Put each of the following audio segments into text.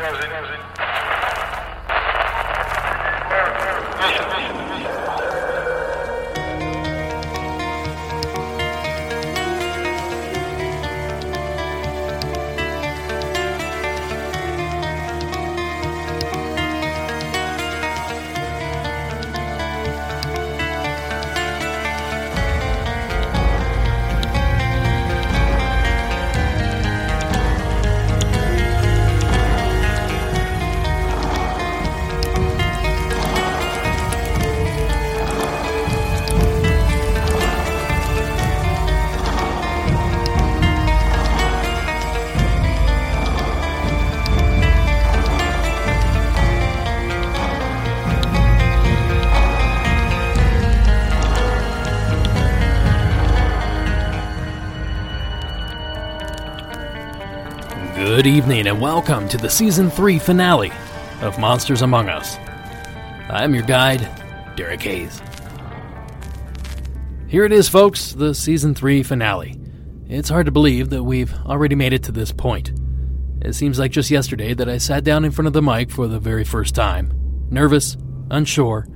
Wiedersehen, Wiedersehen. Good evening and welcome to the season 3 finale of Monsters Among Us. I'm your guide, Derek Hayes. Here it is, folks, the season 3 finale. It's hard to believe that we've already made it to this point. It seems like just yesterday that I sat down in front of the mic for the very first time, nervous, unsure,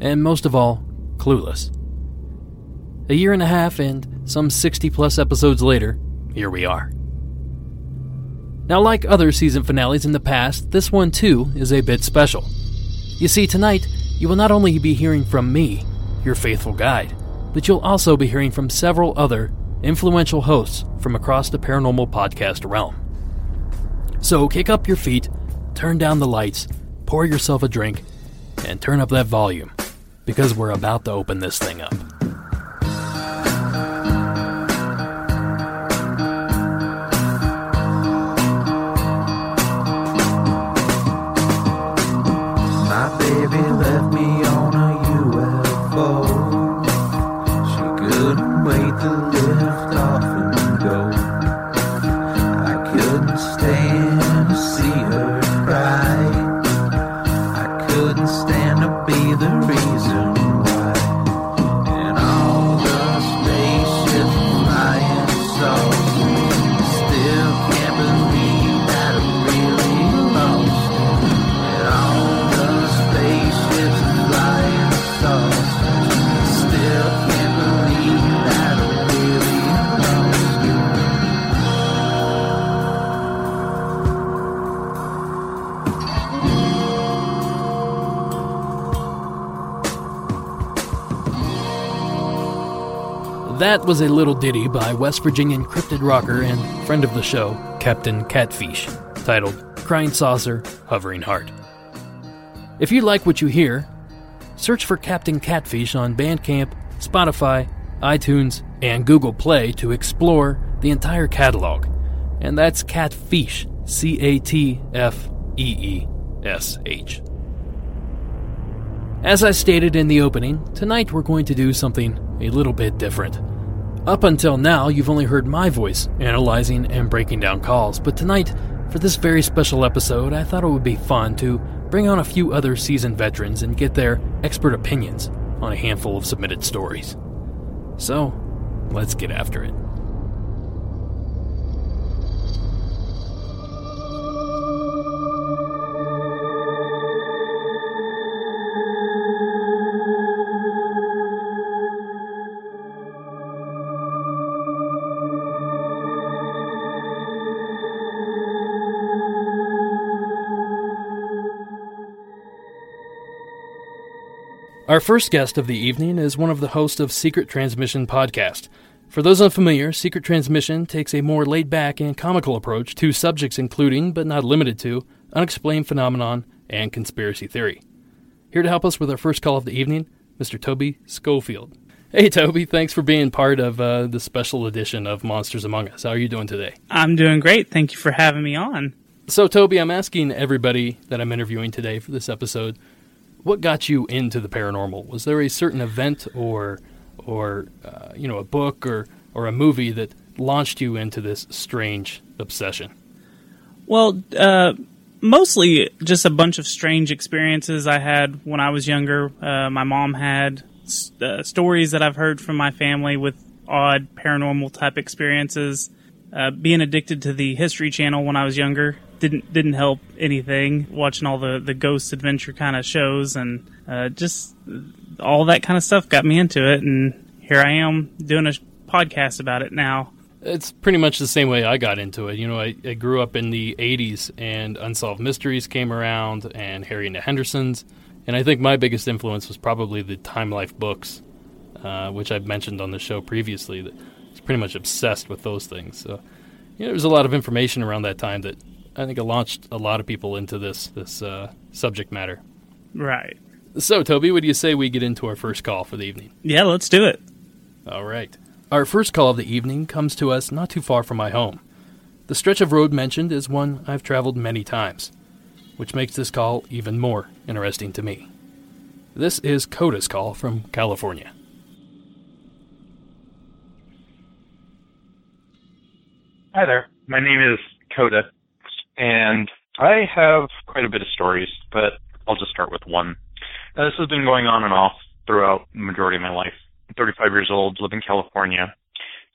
and most of all, clueless. A year and a half and some 60 plus episodes later, here we are. Now, like other season finales in the past, this one too is a bit special. You see, tonight, you will not only be hearing from me, your faithful guide, but you'll also be hearing from several other influential hosts from across the paranormal podcast realm. So kick up your feet, turn down the lights, pour yourself a drink, and turn up that volume, because we're about to open this thing up. That was a little ditty by West Virginian cryptid rocker and friend of the show, Captain Catfeesh, titled Crying Saucer, Hovering Heart. If you like what you hear, search for Captain Catfeesh on Bandcamp, Spotify, iTunes, and Google Play to explore the entire catalog. And that's Catfeesh, C A T F E E S H. As I stated in the opening, tonight we're going to do something a little bit different. Up until now, you've only heard my voice analyzing and breaking down calls, but tonight, for this very special episode, I thought it would be fun to bring on a few other seasoned veterans and get their expert opinions on a handful of submitted stories. So, let's get after it. Our first guest of the evening is one of the hosts of Secret Transmission podcast. For those unfamiliar, Secret Transmission takes a more laid back and comical approach to subjects including, but not limited to, unexplained phenomenon and conspiracy theory. Here to help us with our first call of the evening, Mr. Toby Schofield. Hey, Toby, thanks for being part of uh, the special edition of Monsters Among Us. How are you doing today? I'm doing great. Thank you for having me on. So, Toby, I'm asking everybody that I'm interviewing today for this episode, what got you into the paranormal? Was there a certain event or, or uh, you know, a book or or a movie that launched you into this strange obsession? Well, uh, mostly just a bunch of strange experiences I had when I was younger. Uh, my mom had s- uh, stories that I've heard from my family with odd paranormal type experiences. Uh, being addicted to the History Channel when I was younger didn't didn't help anything. Watching all the the ghost adventure kind of shows and uh, just all that kind of stuff got me into it, and here I am doing a podcast about it now. It's pretty much the same way I got into it. You know, I, I grew up in the 80s and Unsolved Mysteries came around and Harry and the Hendersons. And I think my biggest influence was probably the Time Life books, uh, which I've mentioned on the show previously. That I was pretty much obsessed with those things. So, you know, there was a lot of information around that time that I think it launched a lot of people into this this uh, subject matter. Right. So, Toby, would you say we get into our first call for the evening? Yeah, let's do it. All right. Our first call of the evening comes to us not too far from my home. The stretch of road mentioned is one I've traveled many times, which makes this call even more interesting to me. This is Coda's call from California. Hi there. My name is Coda, and I have quite a bit of stories, but I'll just start with one. Uh, this has been going on and off throughout the majority of my life. 35 years old, live in California.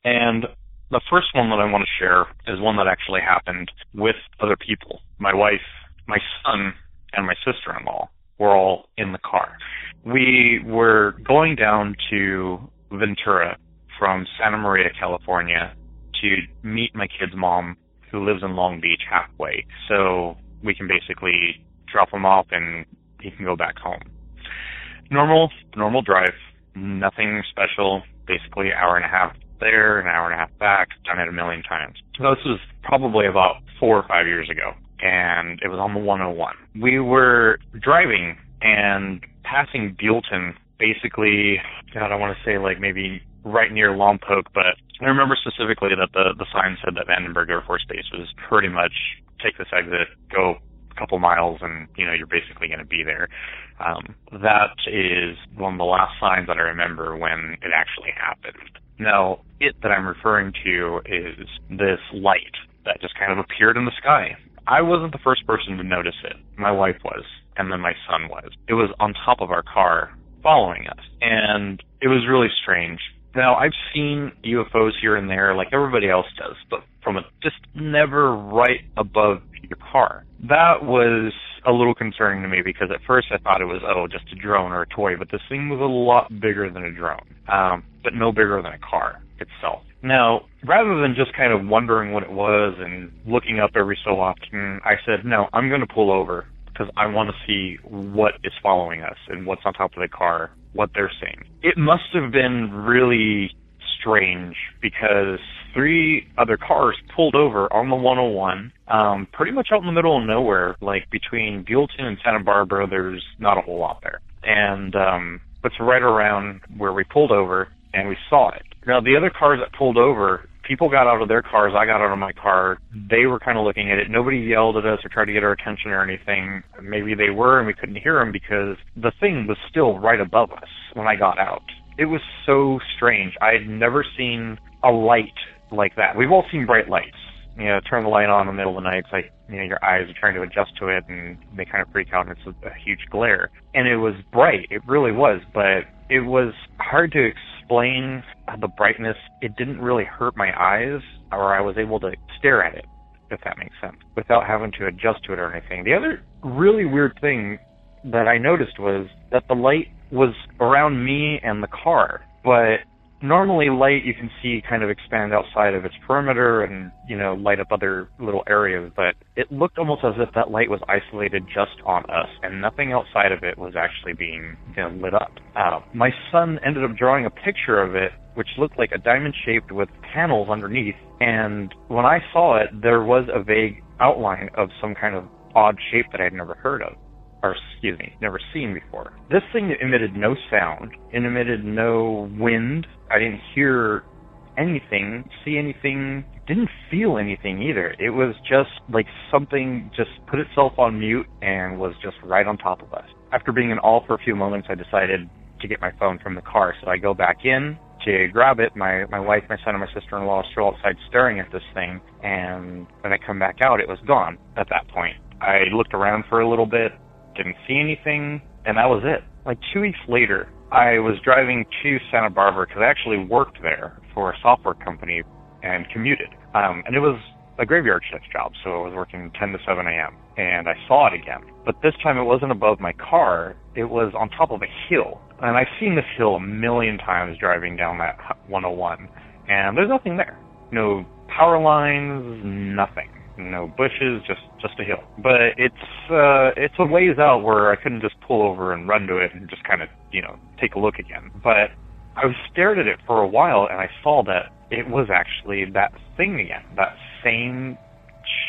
And the first one that I want to share is one that actually happened with other people. My wife, my son, and my sister-in-law were all in the car. We were going down to Ventura from Santa Maria, California to meet my kid's mom who lives in Long Beach halfway. So we can basically drop him off and he can go back home. Normal, normal drive nothing special. Basically, hour and a half there, an hour and a half back. Done it a million times. So this was probably about four or five years ago, and it was on the 101. We were driving and passing Buellton. Basically, God, I want to say like maybe right near Lompoc, but I remember specifically that the the sign said that Vandenberg Air Force Base was pretty much take this exit, go a couple miles and you know you're basically going to be there. Um, that is one of the last signs that i remember when it actually happened. Now it that i'm referring to is this light that just kind of appeared in the sky. I wasn't the first person to notice it. My wife was and then my son was. It was on top of our car following us and it was really strange now I've seen UFOs here and there like everybody else does, but from a just never right above your car. That was a little concerning to me because at first I thought it was oh just a drone or a toy, but this thing was a lot bigger than a drone, um, but no bigger than a car itself. Now, rather than just kind of wondering what it was and looking up every so often, I said, no, I'm going to pull over because I want to see what is following us and what's on top of the car, what they're seeing. It must have been really strange because three other cars pulled over on the 101, um, pretty much out in the middle of nowhere, like between Buellton and Santa Barbara. There's not a whole lot there, and um, it's right around where we pulled over, and we saw it. Now the other cars that pulled over, people got out of their cars. I got out of my car. They were kind of looking at it. Nobody yelled at us or tried to get our attention or anything. Maybe they were, and we couldn't hear them because the thing was still right above us when I got out. It was so strange. I had never seen a light like that. We've all seen bright lights. You know, turn the light on in the middle of the night. It's like you know your eyes are trying to adjust to it, and they kind of freak out, and it's a, a huge glare. And it was bright. It really was, but it was hard to explain the brightness. It didn't really hurt my eyes, or I was able to stare at it, if that makes sense, without having to adjust to it or anything. The other really weird thing that I noticed was that the light was around me and the car, but normally light you can see kind of expand outside of its perimeter and you know light up other little areas but it looked almost as if that light was isolated just on us and nothing outside of it was actually being you know, lit up. Uh, my son ended up drawing a picture of it which looked like a diamond shaped with panels underneath and when i saw it there was a vague outline of some kind of odd shape that i'd never heard of or excuse me, never seen before. This thing emitted no sound, it emitted no wind. I didn't hear anything, see anything, didn't feel anything either. It was just like something just put itself on mute and was just right on top of us. After being in awe for a few moments, I decided to get my phone from the car. So I go back in to grab it. My my wife, my son, and my sister-in-law are still outside staring at this thing. And when I come back out, it was gone at that point. I looked around for a little bit, didn't see anything, and that was it. Like two weeks later, I was driving to Santa Barbara because I actually worked there for a software company and commuted. Um, and it was a graveyard shift job, so I was working 10 to 7 a.m. and I saw it again. But this time it wasn't above my car; it was on top of a hill. And I've seen this hill a million times driving down that 101, and there's nothing there. No power lines, nothing. No bushes, just just a hill. But it's uh it's a ways out where I couldn't just pull over and run to it and just kind of you know take a look again. But I stared at it for a while and I saw that it was actually that thing again, that same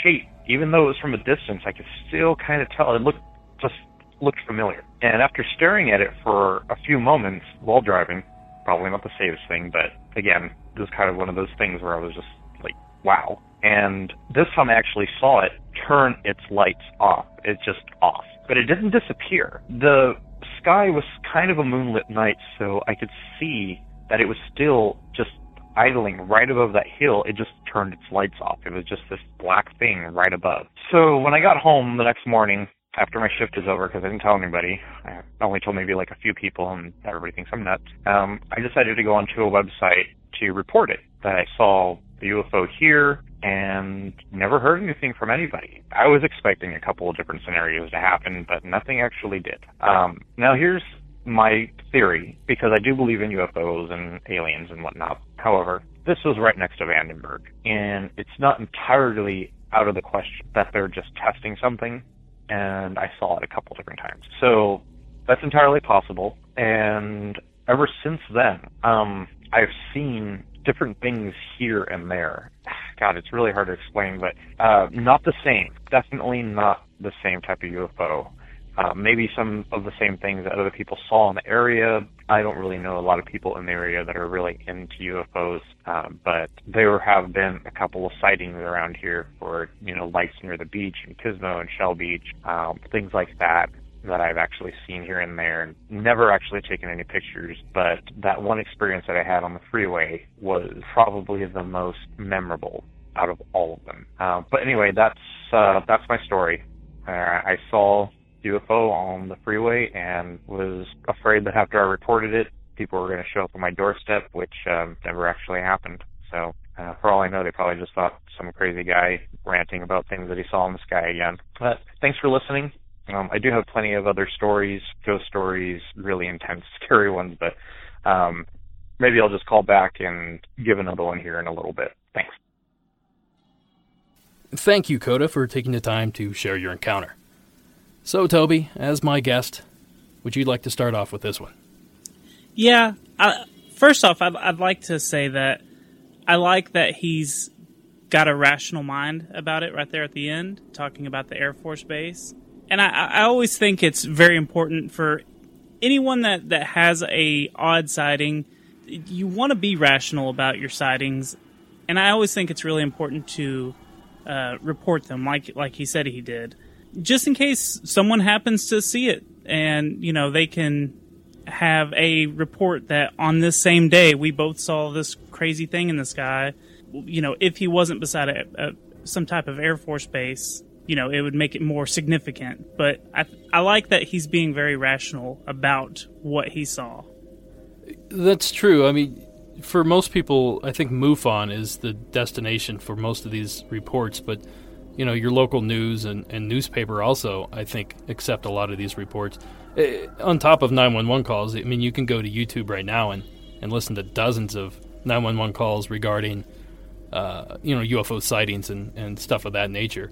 shape. Even though it was from a distance, I could still kind of tell it looked just looked familiar. And after staring at it for a few moments while driving, probably not the safest thing, but again, it was kind of one of those things where I was just like, wow. And this time I actually saw it turn its lights off. It's just off. But it didn't disappear. The sky was kind of a moonlit night, so I could see that it was still just idling right above that hill. It just turned its lights off. It was just this black thing right above. So when I got home the next morning, after my shift is over, because I didn't tell anybody, I only told maybe like a few people, and everybody thinks I'm nuts. Um, I decided to go onto a website to report it that I saw the UFO here and never heard anything from anybody. I was expecting a couple of different scenarios to happen, but nothing actually did. Um, now here's my theory, because I do believe in UFOs and aliens and whatnot. However, this was right next to Vandenberg, and it's not entirely out of the question that they're just testing something, and I saw it a couple different times. So that's entirely possible, and ever since then, um, I've seen different things here and there. God, it's really hard to explain, but uh, not the same. Definitely not the same type of UFO. Uh, maybe some of the same things that other people saw in the area. I don't really know a lot of people in the area that are really into UFOs, uh, but there have been a couple of sightings around here for you know lights near the beach in Pismo and Shell Beach, um, things like that that I've actually seen here and there and never actually taken any pictures, but that one experience that I had on the freeway was probably the most memorable out of all of them. Uh, but anyway, that's uh, that's my story. Uh, I saw UFO on the freeway and was afraid that after I reported it, people were going to show up on my doorstep, which um, never actually happened. So, uh, for all I know, they probably just thought some crazy guy ranting about things that he saw in the sky again. But thanks for listening. Um, I do have plenty of other stories, ghost stories, really intense, scary ones, but um, maybe I'll just call back and give another one here in a little bit. Thanks. Thank you, Coda, for taking the time to share your encounter. So, Toby, as my guest, would you like to start off with this one? Yeah. I, first off, I'd, I'd like to say that I like that he's got a rational mind about it right there at the end, talking about the Air Force Base. And I, I always think it's very important for anyone that, that has a odd sighting. You want to be rational about your sightings, and I always think it's really important to uh, report them, like like he said he did just in case someone happens to see it and you know they can have a report that on this same day we both saw this crazy thing in the sky you know if he wasn't beside a, a, some type of air force base you know it would make it more significant but I, I like that he's being very rational about what he saw that's true i mean for most people i think mufon is the destination for most of these reports but you know your local news and, and newspaper also I think accept a lot of these reports. Uh, on top of 911 calls, I mean you can go to YouTube right now and, and listen to dozens of 911 calls regarding uh, you know UFO sightings and, and stuff of that nature.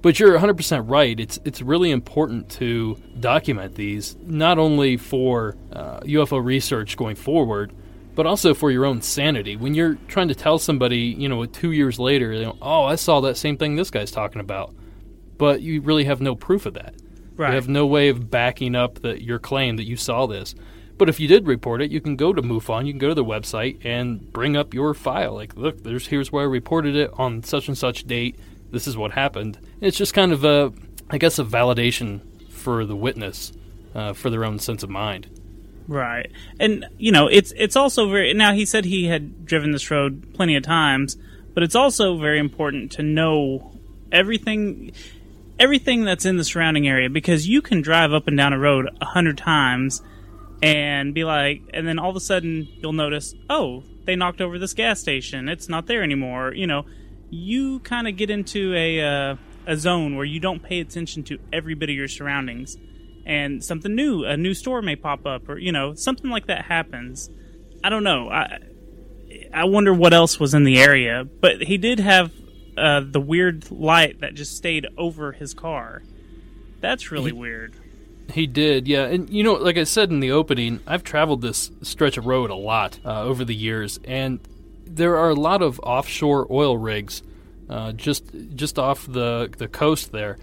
But you're 100% right. It's it's really important to document these not only for uh, UFO research going forward, but also for your own sanity. When you're trying to tell somebody, you know, two years later, you know, oh, I saw that same thing this guy's talking about, but you really have no proof of that. Right. You have no way of backing up the, your claim that you saw this. But if you did report it, you can go to MUFON, you can go to the website and bring up your file. Like, look, there's here's where I reported it on such and such date. This is what happened. It's just kind of a, I guess, a validation for the witness, uh, for their own sense of mind. Right. And you know, it's it's also very now he said he had driven this road plenty of times, but it's also very important to know everything everything that's in the surrounding area because you can drive up and down a road a hundred times and be like and then all of a sudden you'll notice, oh, they knocked over this gas station. It's not there anymore. You know, you kind of get into a uh, a zone where you don't pay attention to every bit of your surroundings, and something new, a new store may pop up, or you know something like that happens. I don't know. I I wonder what else was in the area, but he did have uh, the weird light that just stayed over his car. That's really weird. He did, yeah. And you know, like I said in the opening, I've traveled this stretch of road a lot uh, over the years, and there are a lot of offshore oil rigs uh, just just off the the coast there.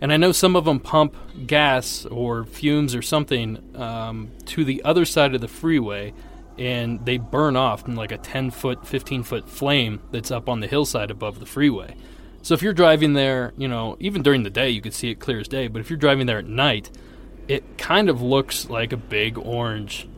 And I know some of them pump gas or fumes or something um, to the other side of the freeway, and they burn off in like a 10 foot, 15 foot flame that's up on the hillside above the freeway. So if you're driving there, you know, even during the day, you could see it clear as day. But if you're driving there at night, it kind of looks like a big orange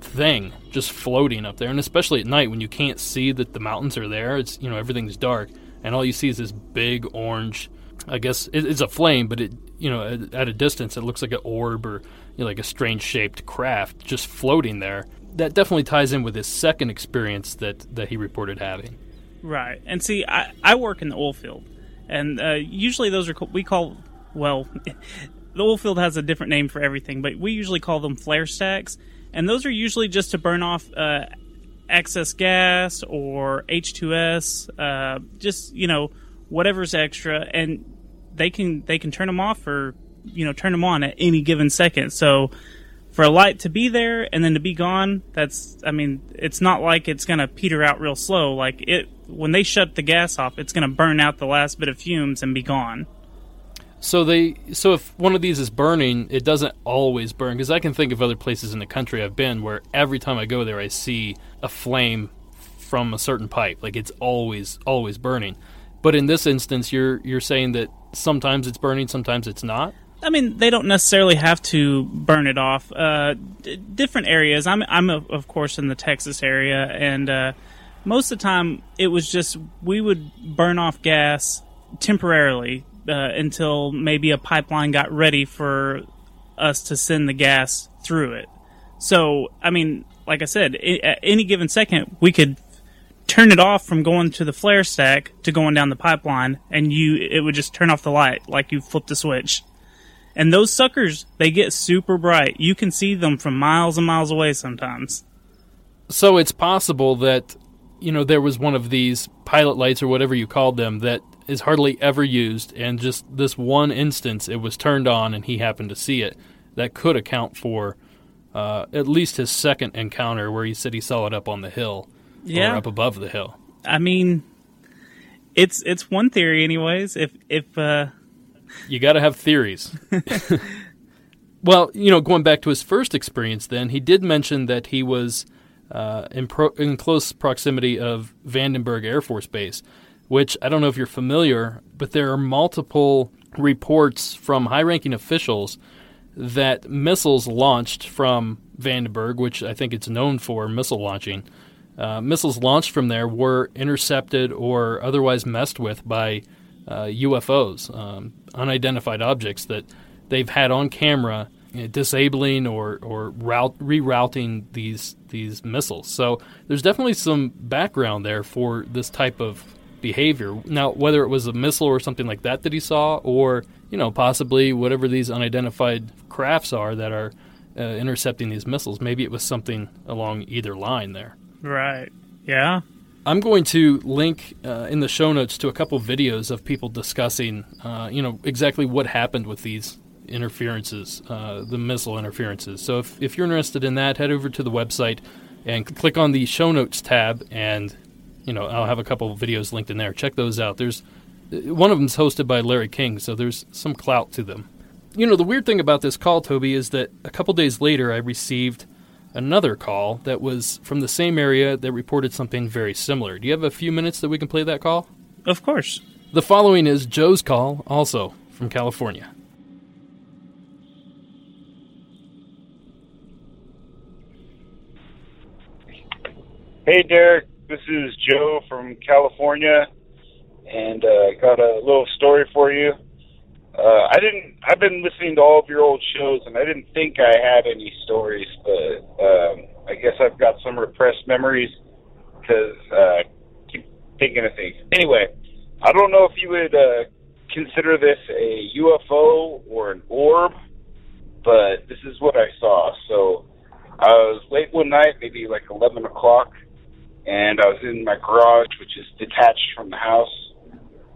thing just floating up there. And especially at night when you can't see that the mountains are there, it's, you know, everything's dark. And all you see is this big orange, I guess it's a flame, but it, you know, at, at a distance, it looks like an orb or you know, like a strange shaped craft just floating there. That definitely ties in with his second experience that, that he reported having. Right. And see, I, I work in the oil field, and uh, usually those are we call well, the oil field has a different name for everything, but we usually call them flare stacks, and those are usually just to burn off uh, excess gas or H2S, uh, just you know whatever's extra, and they can they can turn them off or you know turn them on at any given second. So for a light to be there and then to be gone, that's I mean it's not like it's gonna peter out real slow. Like it when they shut the gas off, it's gonna burn out the last bit of fumes and be gone. So they so if one of these is burning, it doesn't always burn because I can think of other places in the country I've been where every time I go there I see a flame from a certain pipe. Like it's always always burning. But in this instance, you're you're saying that sometimes it's burning, sometimes it's not. I mean, they don't necessarily have to burn it off. Uh, d- different areas. I'm I'm of of course in the Texas area, and uh, most of the time it was just we would burn off gas temporarily uh, until maybe a pipeline got ready for us to send the gas through it. So, I mean, like I said, at any given second, we could turn it off from going to the flare stack to going down the pipeline, and you it would just turn off the light like you flipped a switch. And those suckers, they get super bright. You can see them from miles and miles away sometimes. So it's possible that you know there was one of these pilot lights or whatever you called them that is hardly ever used, and just this one instance it was turned on and he happened to see it. That could account for uh, at least his second encounter where he said he saw it up on the hill Yeah. or up above the hill. I mean, it's it's one theory, anyways. If if uh, You got to have theories. well, you know, going back to his first experience, then he did mention that he was uh, in, pro- in close proximity of Vandenberg Air Force Base, which I don't know if you're familiar, but there are multiple reports from high-ranking officials that missiles launched from Vandenberg, which I think it's known for missile launching. Uh, missiles launched from there were intercepted or otherwise messed with by uh, UFOs, um, unidentified objects that they've had on camera disabling or or route, rerouting these these missiles. So there's definitely some background there for this type of behavior. Now, whether it was a missile or something like that that he saw, or you know possibly whatever these unidentified crafts are that are uh, intercepting these missiles, maybe it was something along either line there. right, yeah, I'm going to link uh, in the show notes to a couple videos of people discussing, uh, you know, exactly what happened with these interferences, uh, the missile interferences. So if, if you're interested in that, head over to the website and click on the show notes tab, and you know I'll have a couple of videos linked in there. Check those out. There's one of them's hosted by Larry King, so there's some clout to them. You know, the weird thing about this call, Toby, is that a couple days later I received another call that was from the same area that reported something very similar. Do you have a few minutes that we can play that call? of course. The following is Joe's call, also from California. Hey, Derek. This is Joe from California, and uh, got a little story for you. Uh, I didn't. I've been listening to all of your old shows, and I didn't think I had any stories, but um, I guess I've got some repressed memories because uh, keep thinking of things. Anyway, I don't know if you would uh, consider this a UFO or an orb, but this is what I saw. So I was late one night, maybe like 11 o'clock, and I was in my garage, which is detached from the house,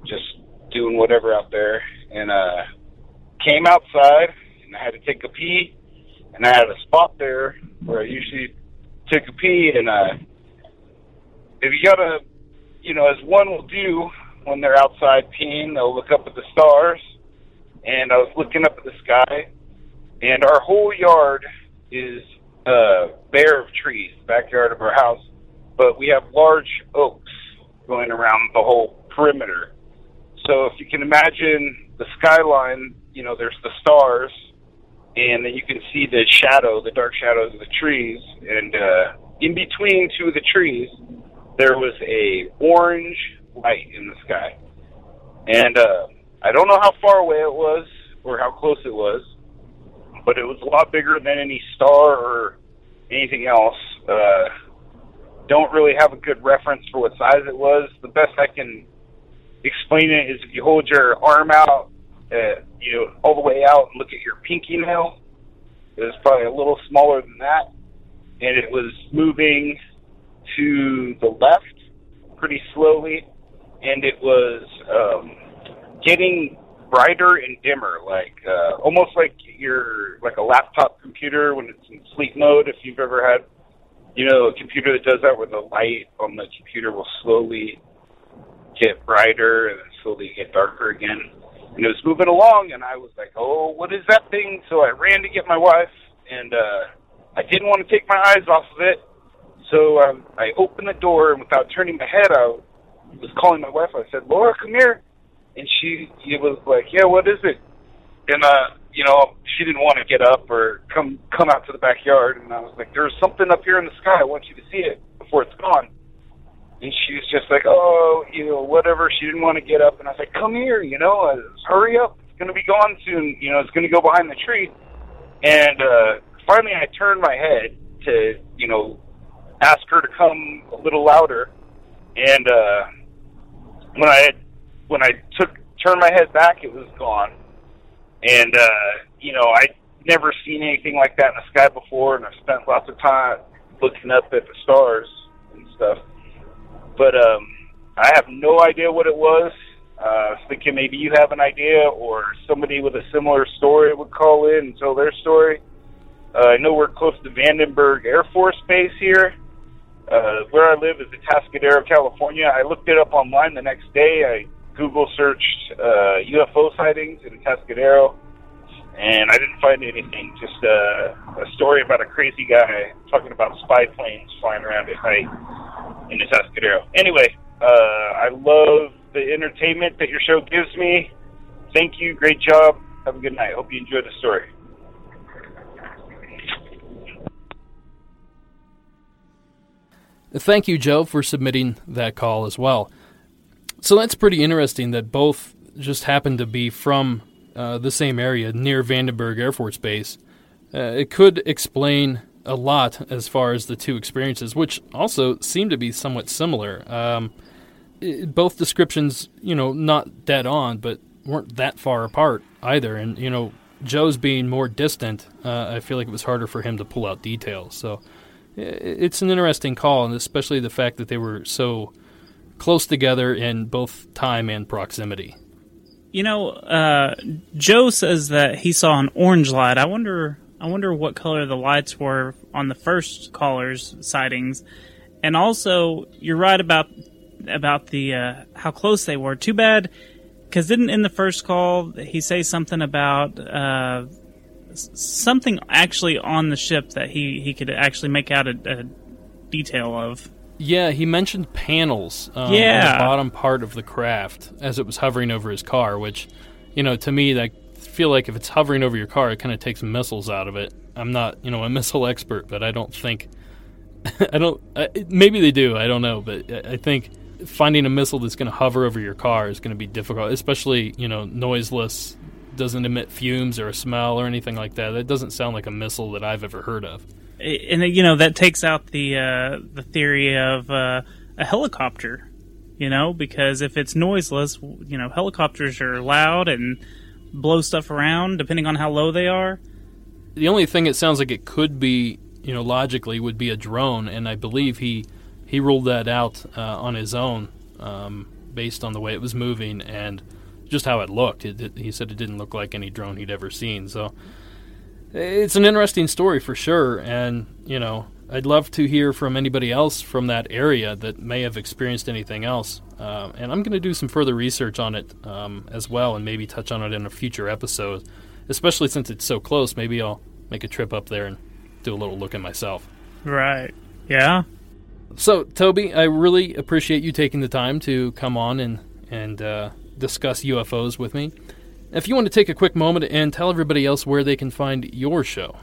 just doing whatever out there, and uh, came outside, and I had to take a pee, and I had a spot there where I usually take a pee, and uh, if you gotta, you know, as one will do when they're outside peeing, they'll look up at the stars, and I was looking up at the sky, and our whole yard is uh, bare of trees, backyard of our house, but we have large oaks going around the whole perimeter. So if you can imagine the skyline, you know, there's the stars, and then you can see the shadow, the dark shadows of the trees, and uh, in between two of the trees, there was a orange light in the sky, and uh, I don't know how far away it was or how close it was, but it was a lot bigger than any star or anything else. Uh, don't really have a good reference for what size it was. The best I can explain it is if you hold your arm out, uh, you know, all the way out and look at your pinky nail. It was probably a little smaller than that, and it was moving to the left pretty slowly, and it was um, getting brighter and dimmer, like uh, almost like your like a laptop computer when it's in sleep mode. If you've ever had, you know, a computer that does that, where the light on the computer will slowly get brighter and then slowly get darker again. And it was moving along, and I was like, "Oh, what is that thing?" So I ran to get my wife, and uh, I didn't want to take my eyes off of it. So um, I opened the door, and without turning my head out, was calling my wife. I said, "Laura, come here." and she it was like, yeah, what is it? And uh, you know, she didn't want to get up or come come out to the backyard, and I was like, there's something up here in the sky. I want you to see it before it's gone. And she was just like, oh, you know, whatever. She didn't want to get up, and I was like, come here, you know, uh, hurry up. It's gonna be gone soon. You know, it's gonna go behind the tree. And uh, finally, I turned my head to, you know, ask her to come a little louder. And uh, when I had when I took turned my head back, it was gone. And uh, you know, I'd never seen anything like that in the sky before, and I've spent lots of time looking up at the stars and stuff. But um, I have no idea what it was. Uh, I was thinking maybe you have an idea, or somebody with a similar story would call in and tell their story. Uh, I know we're close to Vandenberg Air Force Base here. Uh, where I live is the Atascadero, California. I looked it up online the next day. I Google searched uh, UFO sightings in Atascadero, and I didn't find anything. Just uh, a story about a crazy guy talking about spy planes flying around at night in Atascadero. Anyway, uh, I love the entertainment that your show gives me. Thank you. Great job. Have a good night. Hope you enjoyed the story. Thank you, Joe, for submitting that call as well. So that's pretty interesting that both just happened to be from uh, the same area near Vandenberg Air Force Base. Uh, it could explain a lot as far as the two experiences, which also seem to be somewhat similar. Um, it, both descriptions, you know, not dead on, but weren't that far apart either. And you know, Joe's being more distant, uh, I feel like it was harder for him to pull out details. So it's an interesting call, and especially the fact that they were so close together in both time and proximity. You know, uh, Joe says that he saw an orange light. I wonder. I wonder what color the lights were on the first caller's sightings, and also you're right about about the uh, how close they were. Too bad, because didn't in the first call he say something about uh, something actually on the ship that he he could actually make out a, a detail of. Yeah, he mentioned panels um, yeah. on the bottom part of the craft as it was hovering over his car, which, you know, to me, I feel like if it's hovering over your car, it kind of takes missiles out of it. I'm not, you know, a missile expert, but I don't think, I don't, I, maybe they do, I don't know, but I think finding a missile that's going to hover over your car is going to be difficult, especially, you know, noiseless, doesn't emit fumes or a smell or anything like that. That doesn't sound like a missile that I've ever heard of and you know that takes out the uh, the theory of uh, a helicopter You know, because if it's noiseless, you know, helicopters are loud and blow stuff around depending on how low they are. The only thing it sounds like it could be, you know, logically would be a drone, and I believe he he ruled that out uh, on his own um, based on the way it was moving and just how it looked. It, it, he said it didn't look like any drone he'd ever seen. So it's an interesting story for sure, and you know, I'd love to hear from anybody else from that area that may have experienced anything else. Uh, and I'm going to do some further research on it um, as well, and maybe touch on it in a future episode. Especially since it's so close, maybe I'll make a trip up there and do a little look at myself. Right. Yeah. So, Toby, I really appreciate you taking the time to come on and and uh, discuss UFOs with me. If you want to take a quick moment and tell everybody else where they can find your show.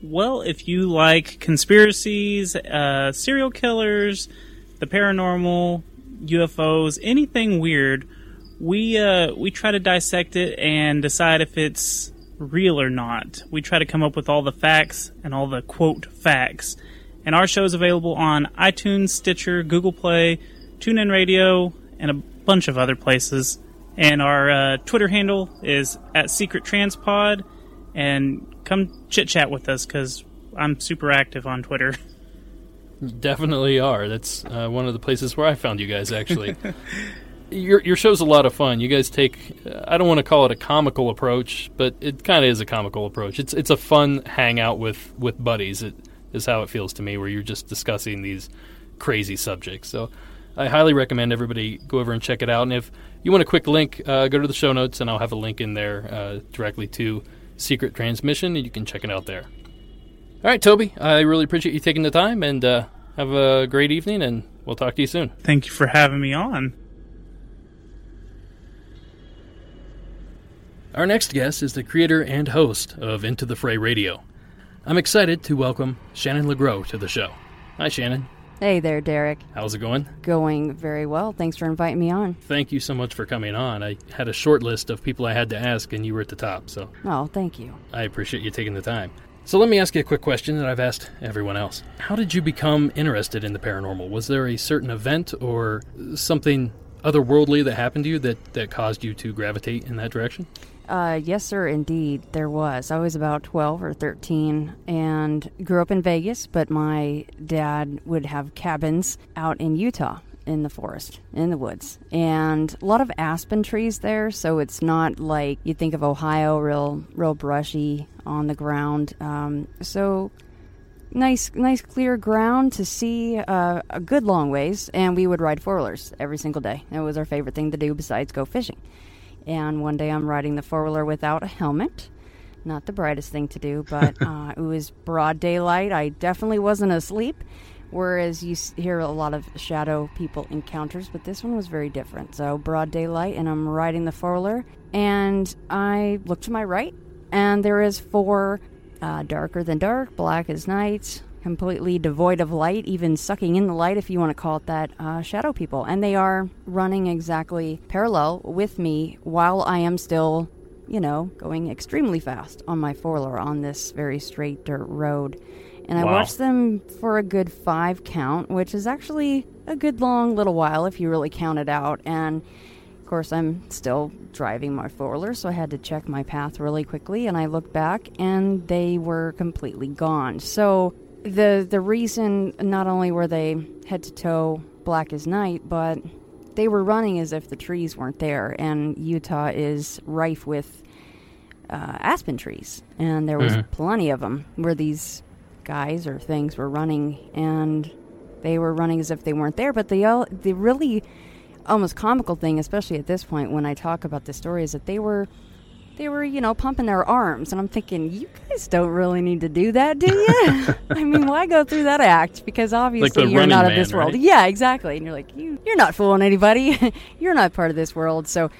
Well, if you like conspiracies, uh, serial killers, the paranormal, UFOs, anything weird, we uh, we try to dissect it and decide if it's real or not. We try to come up with all the facts and all the quote facts. And our show is available on iTunes, Stitcher, Google Play, TuneIn Radio, and a bunch of other places. And our uh, Twitter handle is at Secret Transpod. And come chit chat with us because I'm super active on Twitter. Definitely are. That's uh, one of the places where I found you guys, actually. your your show's a lot of fun. You guys take uh, I don't want to call it a comical approach, but it kind of is a comical approach. It's it's a fun hangout with with buddies. It is how it feels to me, where you're just discussing these crazy subjects. So I highly recommend everybody go over and check it out. And if you want a quick link, uh, go to the show notes, and I'll have a link in there uh, directly to Secret Transmission, and you can check it out there. All right, Toby, I really appreciate you taking the time, and uh, have a great evening, and we'll talk to you soon. Thank you for having me on. Our next guest is the creator and host of Into the Fray Radio. I'm excited to welcome Shannon LeGro to the show. Hi, Shannon. Hey there, Derek. How's it going? Going very well. Thanks for inviting me on. Thank you so much for coming on. I had a short list of people I had to ask, and you were at the top, so Oh, thank you. I appreciate you taking the time. So let me ask you a quick question that I've asked everyone else. How did you become interested in the paranormal? Was there a certain event or something otherworldly that happened to you that, that caused you to gravitate in that direction? Uh, yes, sir, indeed, there was. I was about 12 or 13 and grew up in Vegas, but my dad would have cabins out in Utah in the forest, in the woods. And a lot of aspen trees there, so it's not like you think of Ohio, real, real brushy on the ground. Um, so nice, nice clear ground to see uh, a good long ways, and we would ride four wheelers every single day. That was our favorite thing to do besides go fishing. And one day I'm riding the four wheeler without a helmet. Not the brightest thing to do, but uh, it was broad daylight. I definitely wasn't asleep. Whereas you hear a lot of shadow people encounters, but this one was very different. So, broad daylight, and I'm riding the four wheeler, and I look to my right, and there is four uh, darker than dark, black as night, completely devoid of light, even sucking in the light, if you want to call it that, uh, shadow people. And they are running exactly parallel with me while I am still, you know, going extremely fast on my four on this very straight dirt road. And I Wow. watched them for a good five count, which is actually a good long little while if you really count it out. And of course, I'm still driving my four wheeler, so I had to check my path really quickly. And I looked back, and they were completely gone. So the the reason not only were they head to toe black as night, but they were running as if the trees weren't there. And Utah is rife with uh, aspen trees, and there was Mhm. plenty of them where these guys or things were running, and they were running as if they weren't there. But the the really almost comical thing, especially at this point when I talk about this story, is that they were they were you know pumping their arms, and I'm thinking, you guys don't really need to do that, do you? I mean, why go through that act? Because obviously the you're not of this world. right? Yeah, exactly. And you're like, you you're not fooling anybody. you're not part of this world. So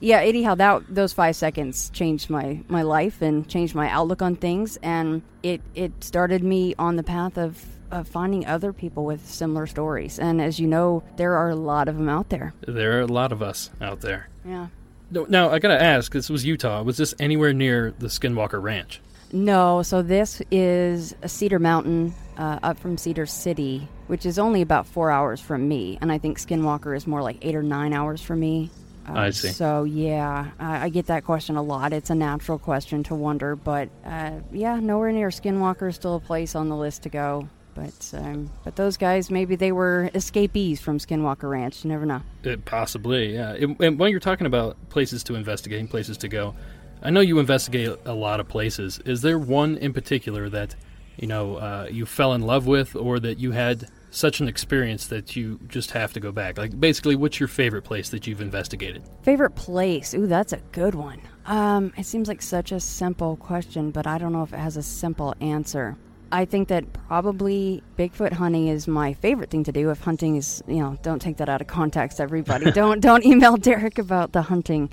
yeah anyhow that those five seconds changed my my life and changed my outlook on things and it it started me on the path of of finding other people with similar stories and as you know there are a lot of them out there There are a lot of us out there. yeah Now, I gotta ask, this was Utah. Was this anywhere near the Skinwalker Ranch? no so this is a cedar mountain uh, up from cedar city which is only about four hours from me, and I think Skinwalker is more like eight or nine hours from me. Uh, I see. So yeah, I, I get that question a lot. It's a natural question to wonder, but uh, yeah, nowhere near Skinwalker is still a place on the list to go. But um, but those guys, maybe they were escapees from Skinwalker Ranch. You never know. Uh, possibly, yeah. And, and when you're talking about places to investigate, and places to go, I know you investigate a lot of places. Is there one in particular that you know uh, you fell in love with, or that you had such an experience that you just have to go back? Like, basically, what's your favorite place that you've investigated? Favorite place? Ooh, that's a good one. Um, it seems like such a simple question, but I don't know if it has a simple answer. I think that probably Bigfoot hunting is my favorite thing to do. If hunting is, you know, don't take that out of context, everybody. don't don't email Derek about the hunting,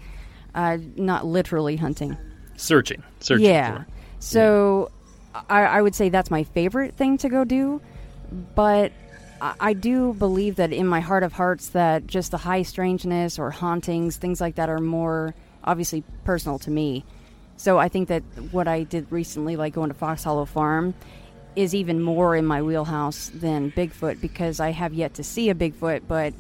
uh, not literally hunting. Searching, searching. Yeah. So, I, I would say that's my favorite thing to go do, but I, I do believe that in my heart of hearts that just the high strangeness or hauntings, things like that, are more obviously personal to me. So I think that what I did recently, like going to Fox Hollow Farm, is even more in my wheelhouse than Bigfoot because I have yet to see a Bigfoot, but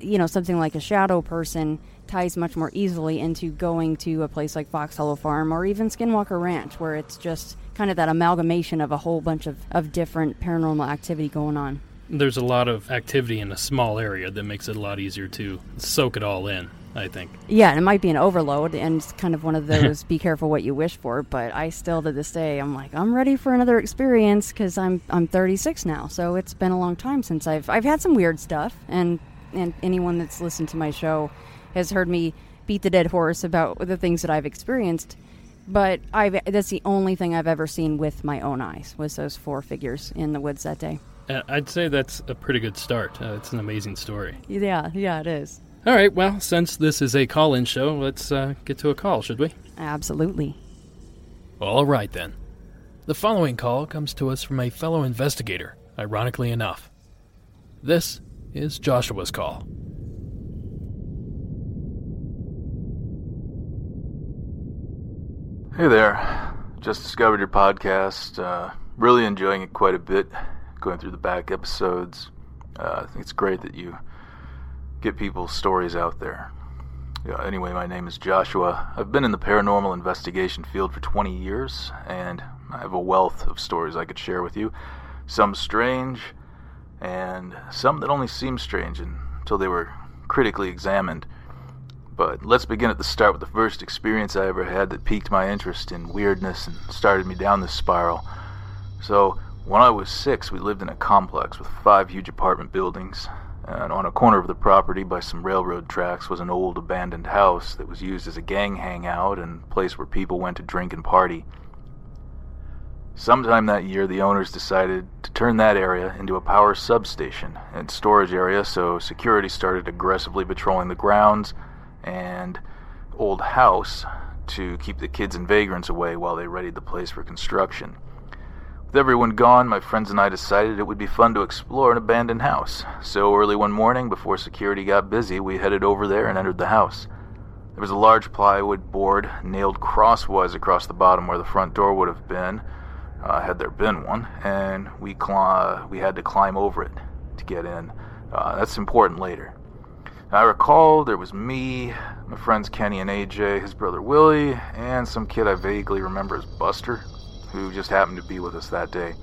you know, something like a shadow person ties much more easily into going to a place like Fox Hollow Farm or even Skinwalker Ranch, where it's just kind of that amalgamation of a whole bunch of, of different paranormal activity going on. There's a lot of activity in a small area that makes it a lot easier to soak it all in. I think. Yeah, and it might be an overload, and it's kind of one of those be careful what you wish for. But I still, to this day, I'm like, I'm ready for another experience because I'm I'm 36 now, so it's been a long time since I've I've had some weird stuff, and and anyone that's listened to my show has heard me beat the dead horse about the things that I've experienced. But I've that's the only thing I've ever seen with my own eyes was those four figures in the woods that day. Uh, I'd say that's a pretty good start. Uh, it's an amazing story. Yeah, yeah, it is. All right, well, since this is a call in show, let's uh, get to a call, should we? Absolutely. All right, then. The following call comes to us from a fellow investigator, ironically enough. This is Joshua's call. Hey there. Just discovered your podcast. Uh, really enjoying it quite a bit. Going through the back episodes. Uh, I think it's great that you get people's stories out there. Yeah, anyway, my name is Joshua. I've been in the paranormal investigation field for 20 years, and I have a wealth of stories I could share with you. Some strange, and some that only seem strange until they were critically examined. But let's begin at the start with the first experience I ever had that piqued my interest in weirdness and started me down this spiral. So, when I was six, we lived in a complex with five huge apartment buildings. And on a corner of the property by some railroad tracks was an old abandoned house that was used as a gang hangout and place where people went to drink and party. Sometime that year, the owners decided to turn that area into a power substation and storage area, so security started aggressively patrolling the grounds and old house to keep the kids and vagrants away while they readied the place for construction. With everyone gone, my friends and I decided it would be fun to explore an abandoned house. So early one morning, before security got busy, we headed over there and entered the house. There was a large plywood board nailed crosswise across the bottom where the front door would have been, uh, had there been one, and we cl- we had to climb over it to get in. Uh, that's important later. I recall there was me, my friends Kenny and AJ, his brother Willie, and some kid I vaguely remember as Buster who just happened to be with us that day.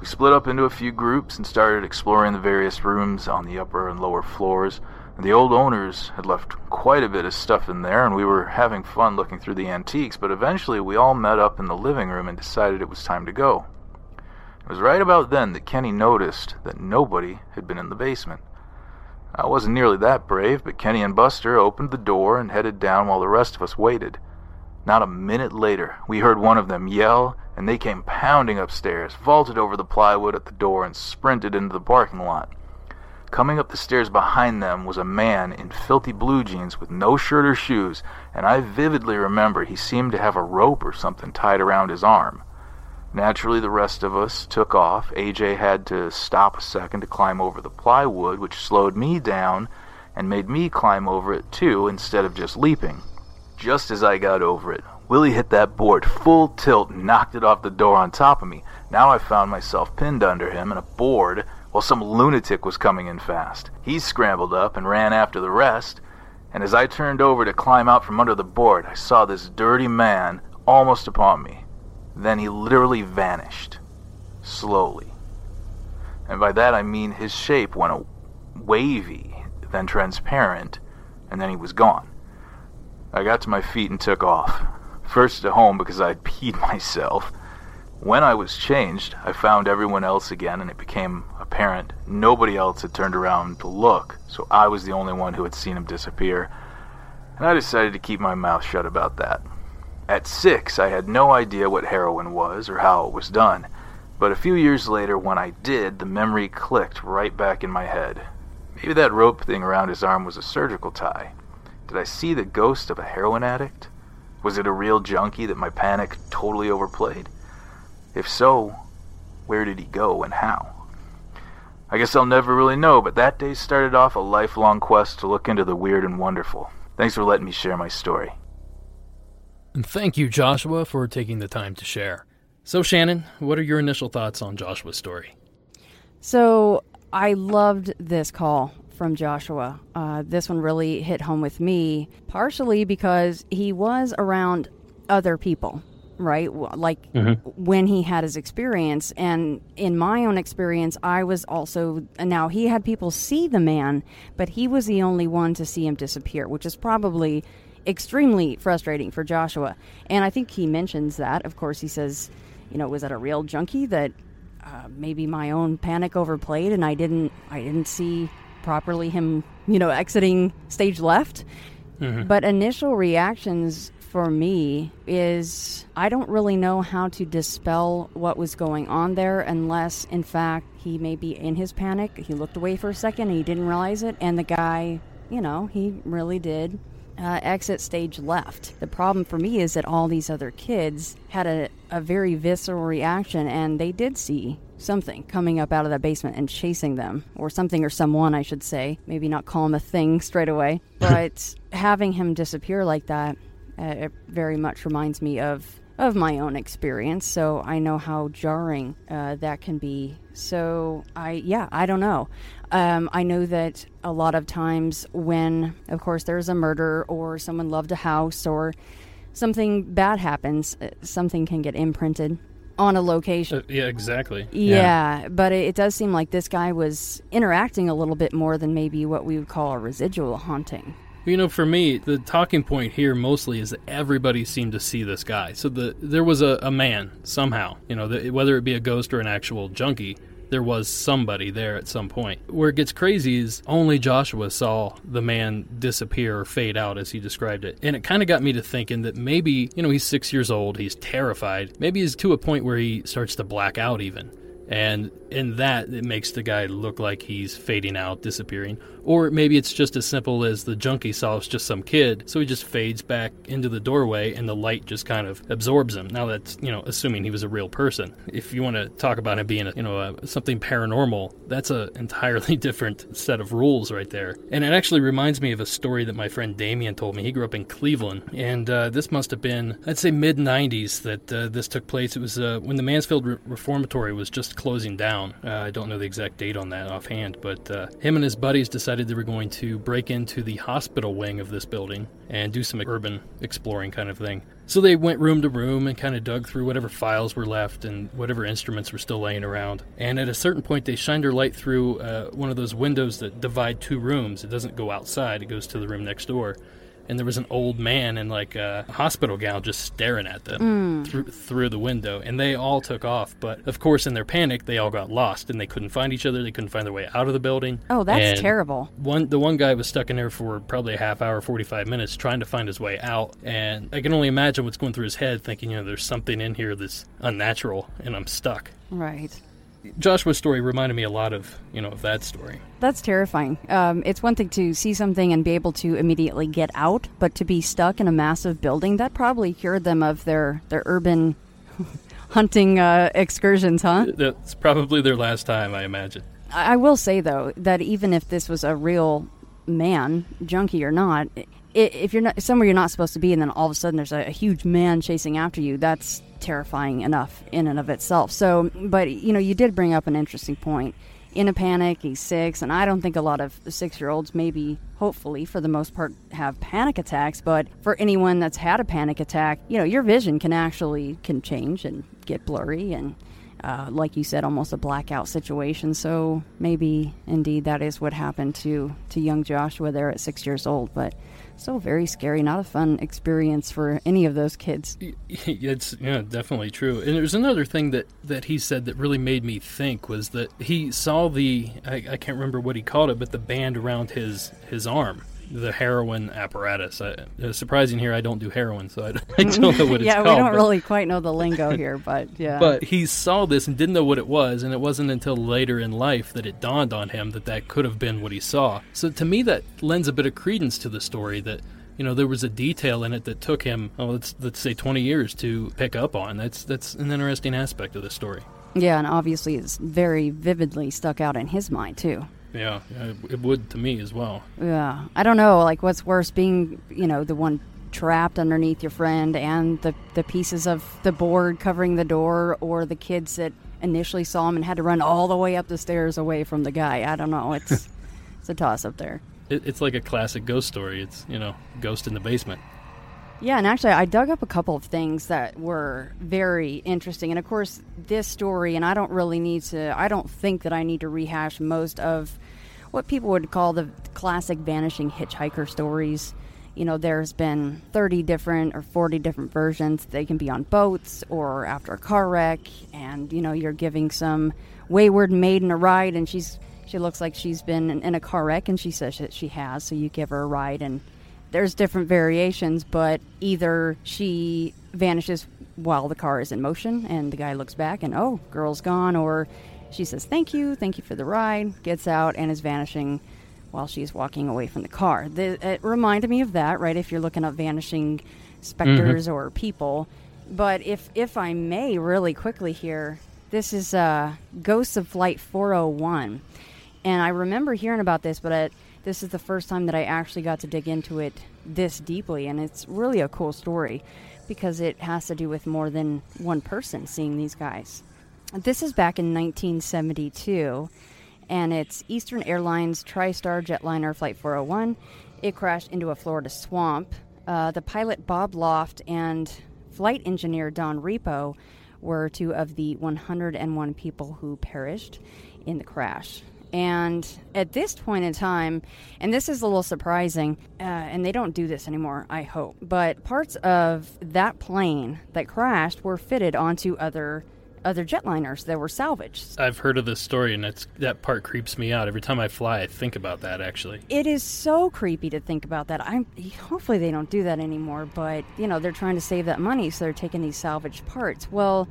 We split up into a few groups and started exploring the various rooms on the upper and lower floors. The old owners had left quite a bit of stuff in there, and we were having fun looking through the antiques, but eventually we all met up in the living room and decided it was time to go. It was right about then that Kenny noticed that nobody had been in the basement. I wasn't nearly that brave, but Kenny and Buster opened the door and headed down while the rest of us waited. Not a minute later, we heard one of them yell, and they came pounding upstairs, vaulted over the plywood at the door, and sprinted into the parking lot. Coming up the stairs behind them was a man in filthy blue jeans with no shirt or shoes, and I vividly remember he seemed to have a rope or something tied around his arm. Naturally, the rest of us took off. AJ had to stop a second to climb over the plywood, which slowed me down and made me climb over it too instead of just leaping. Just as I got over it, Willie hit that board full tilt and knocked it off the door on top of me. Now I found myself pinned under him, and a board while some lunatic was coming in fast. He scrambled up and ran after the rest, and as I turned over to climb out from under the board, I saw this dirty man almost upon me. Then he literally vanished. Slowly. And by that I mean his shape went wavy, then transparent, and then he was gone. I got to my feet and took off. First to home because I'd peed myself. When I was changed, I found everyone else again, and it became apparent nobody else had turned around to look, so I was the only one who had seen him disappear, and I decided to keep my mouth shut about that. At six, I had no idea what heroin was or how it was done, but a few years later, when I did, the memory clicked right back in my head. Maybe that rope thing around his arm was a surgical tie. Did I see the ghost of a heroin addict? Was it a real junkie that my panic totally overplayed? If so, where did he go and how? I guess I'll never really know, but that day started off a lifelong quest to look into the weird and wonderful. Thanks for letting me share my story. And thank you, Joshua, for taking the time to share. So, Shannon, what are your initial thoughts on Joshua's story? So I loved this call from Joshua. Uh, this one really hit home with me, partially because he was around other people, right? Like when he had his experience. And in my own experience, I was also, now he had people see the man, but he was the only one to see him disappear, which is probably extremely frustrating for Joshua. And I think he mentions that. Of course, he says, you know, was that a real junkie that uh, maybe my own panic overplayed and I didn't I didn't see properly him you know exiting stage left. But initial reactions for me is I don't really know how to dispel what was going on there unless in fact he may be in his panic he looked away for a second and he didn't realize it and the guy you know he really did uh, exit stage left. The problem for me is that all these other kids had a, a very visceral reaction and they did see something coming up out of that basement and chasing them, or something or someone, I should say. Maybe not call him a thing straight away, but having him disappear like that, uh, it very much reminds me of of my own experience, so I know how jarring uh, that can be. So I, yeah, I don't know. Um, I know that a lot of times when, of course, there's a murder or someone loved a house or something bad happens, uh, something can get imprinted on a location. Uh, yeah, exactly. Yeah, but it, it does seem like this guy was interacting a little bit more than maybe what we would call a residual haunting. You know, for me, the talking point here mostly is that everybody seemed to see this guy. So the there was a, a man somehow. You know, the, whether it be a ghost or an actual junkie, there was somebody there at some point. Where it gets crazy is only Joshua saw the man disappear or fade out as he described it. And it kind of got me to thinking that maybe, you know, he's six years old, he's terrified. Maybe he's to a point where he starts to black out even. And in that, it makes the guy look like he's fading out, disappearing. Or maybe it's just as simple as the junkie saw it's just some kid, so he just fades back into the doorway and the light just kind of absorbs him. Now that's, you know, assuming he was a real person. If you want to talk about him being, a, you know, a, something paranormal, that's an entirely different set of rules right there. And it actually reminds me of a story that my friend Damien told me. He grew up in Cleveland, and uh, this must have been, I'd say, mid 90s that uh, this took place. It was uh, when the Mansfield Re- Reformatory was just closing down. Uh, I don't know the exact date on that offhand, but uh, him and his buddies decided they were going to break into the hospital wing of this building and do some urban exploring kind of thing. So they went room to room and kind of dug through whatever files were left and whatever instruments were still laying around. And at a certain point, they shined their light through uh, one of those windows that divide two rooms. It doesn't go outside, it goes to the room next door. And there was an old man in like a hospital gown just staring at them mm. through, through the window. And they all took off. But of course, in their panic, they all got lost and they couldn't find each other. They couldn't find their way out of the building. Oh, that's And terrible. one the one guy was stuck in there for probably a half hour 45 minutes trying to find his way out and i can only imagine what's going through his head thinking you know there's something in here that's unnatural and i'm stuck Right. Joshua's story reminded me a lot of you know of that story That's terrifying. Um, it's one thing to see something and be able to immediately get out, but to be stuck in a massive building, that probably cured them of their, their urban hunting uh, excursions, huh? that's probably their last time i imagine I will say, though, that even if this was a real man, junkie or not, if you're not somewhere you're not supposed to be, and then all of a sudden there's a, a huge man chasing after you, that's terrifying enough in and of itself. So, but you know, you did bring up an interesting point. in a panic. He's six, and I don't think a lot of six year olds, maybe, hopefully, for the most part, have panic attacks. But for anyone that's had a panic attack, you know, your vision can actually can change and get blurry and. Uh, like you said, almost a blackout situation. So maybe indeed that is what happened to to young Joshua there at six years old. But so very scary, not a fun experience for any of those kids. It's yeah, definitely true. And there's another thing that that he said that really made me think was that he saw the I, I can't remember what he called it, but the band around his his arm the heroin apparatus. I, it's surprising here, I don't do heroin, so I, I don't know what it's yeah, called. we don't but- really quite know the lingo here, but yeah. But he saw this and didn't know what it was, and it wasn't until later in life that it dawned on him that that could have been what he saw. So to me, that lends a bit of credence to the story that you know there was a detail in it that took him, oh, let's let's say, twenty years to pick up on. That's that's an interesting aspect of the story. yeah, and obviously it's very vividly stuck out in his mind too. Yeah, it would to me as well. Yeah, I don't know. Like, what's worse, being you know the one trapped underneath your friend, and the the pieces of the board covering the door, or the kids that initially saw him and had to run all the way up the stairs away from the guy. I don't know. It's it's a toss up there. It, it's like a classic ghost story. It's you know, ghost in the basement. Yeah, and actually, I dug up a couple of things that were very interesting. And of course, this story, and I don't really need to, I don't think that I need to rehash most of what people would call the classic vanishing hitchhiker stories. You know, there's been 30 different or 40 different versions. They can be on boats or after a car wreck, and, you know, you're giving some wayward maiden a ride, and she's. She looks like she's been in, a car wreck, and she says that she has. So you give her a ride, and there's different variations, but either she vanishes while the car is in motion and the guy looks back and, oh, girl's gone, or she says, thank you, thank you for the ride, gets out and is vanishing while she's walking away from the car. The, it reminded me of that, right? If you're looking up vanishing specters or people. But if, if I may, really quickly here, this is uh, Ghosts of Flight 401. And I remember hearing about this, but it, this is the first time that I actually got to dig into it this deeply. And it's really a cool story because it has to do with more than one person seeing these guys. This is back in 1972, and it's Eastern Airlines TriStar jetliner Flight 401. It crashed into a Florida swamp. Uh, the pilot Bob Loft and flight engineer Don Repo were two of the 101 people who perished in the crash. And at this point in time, and this is a little surprising, uh, and they don't do this anymore, I hope, but parts of that plane that crashed were fitted onto other other jetliners that were salvaged. I've heard of this story, and that's that part creeps me out every time I fly. I think about that actually. It is so creepy to think about that. I'm hopefully they don't do that anymore, but you know they're trying to save that money, so they're taking these salvaged parts. Well,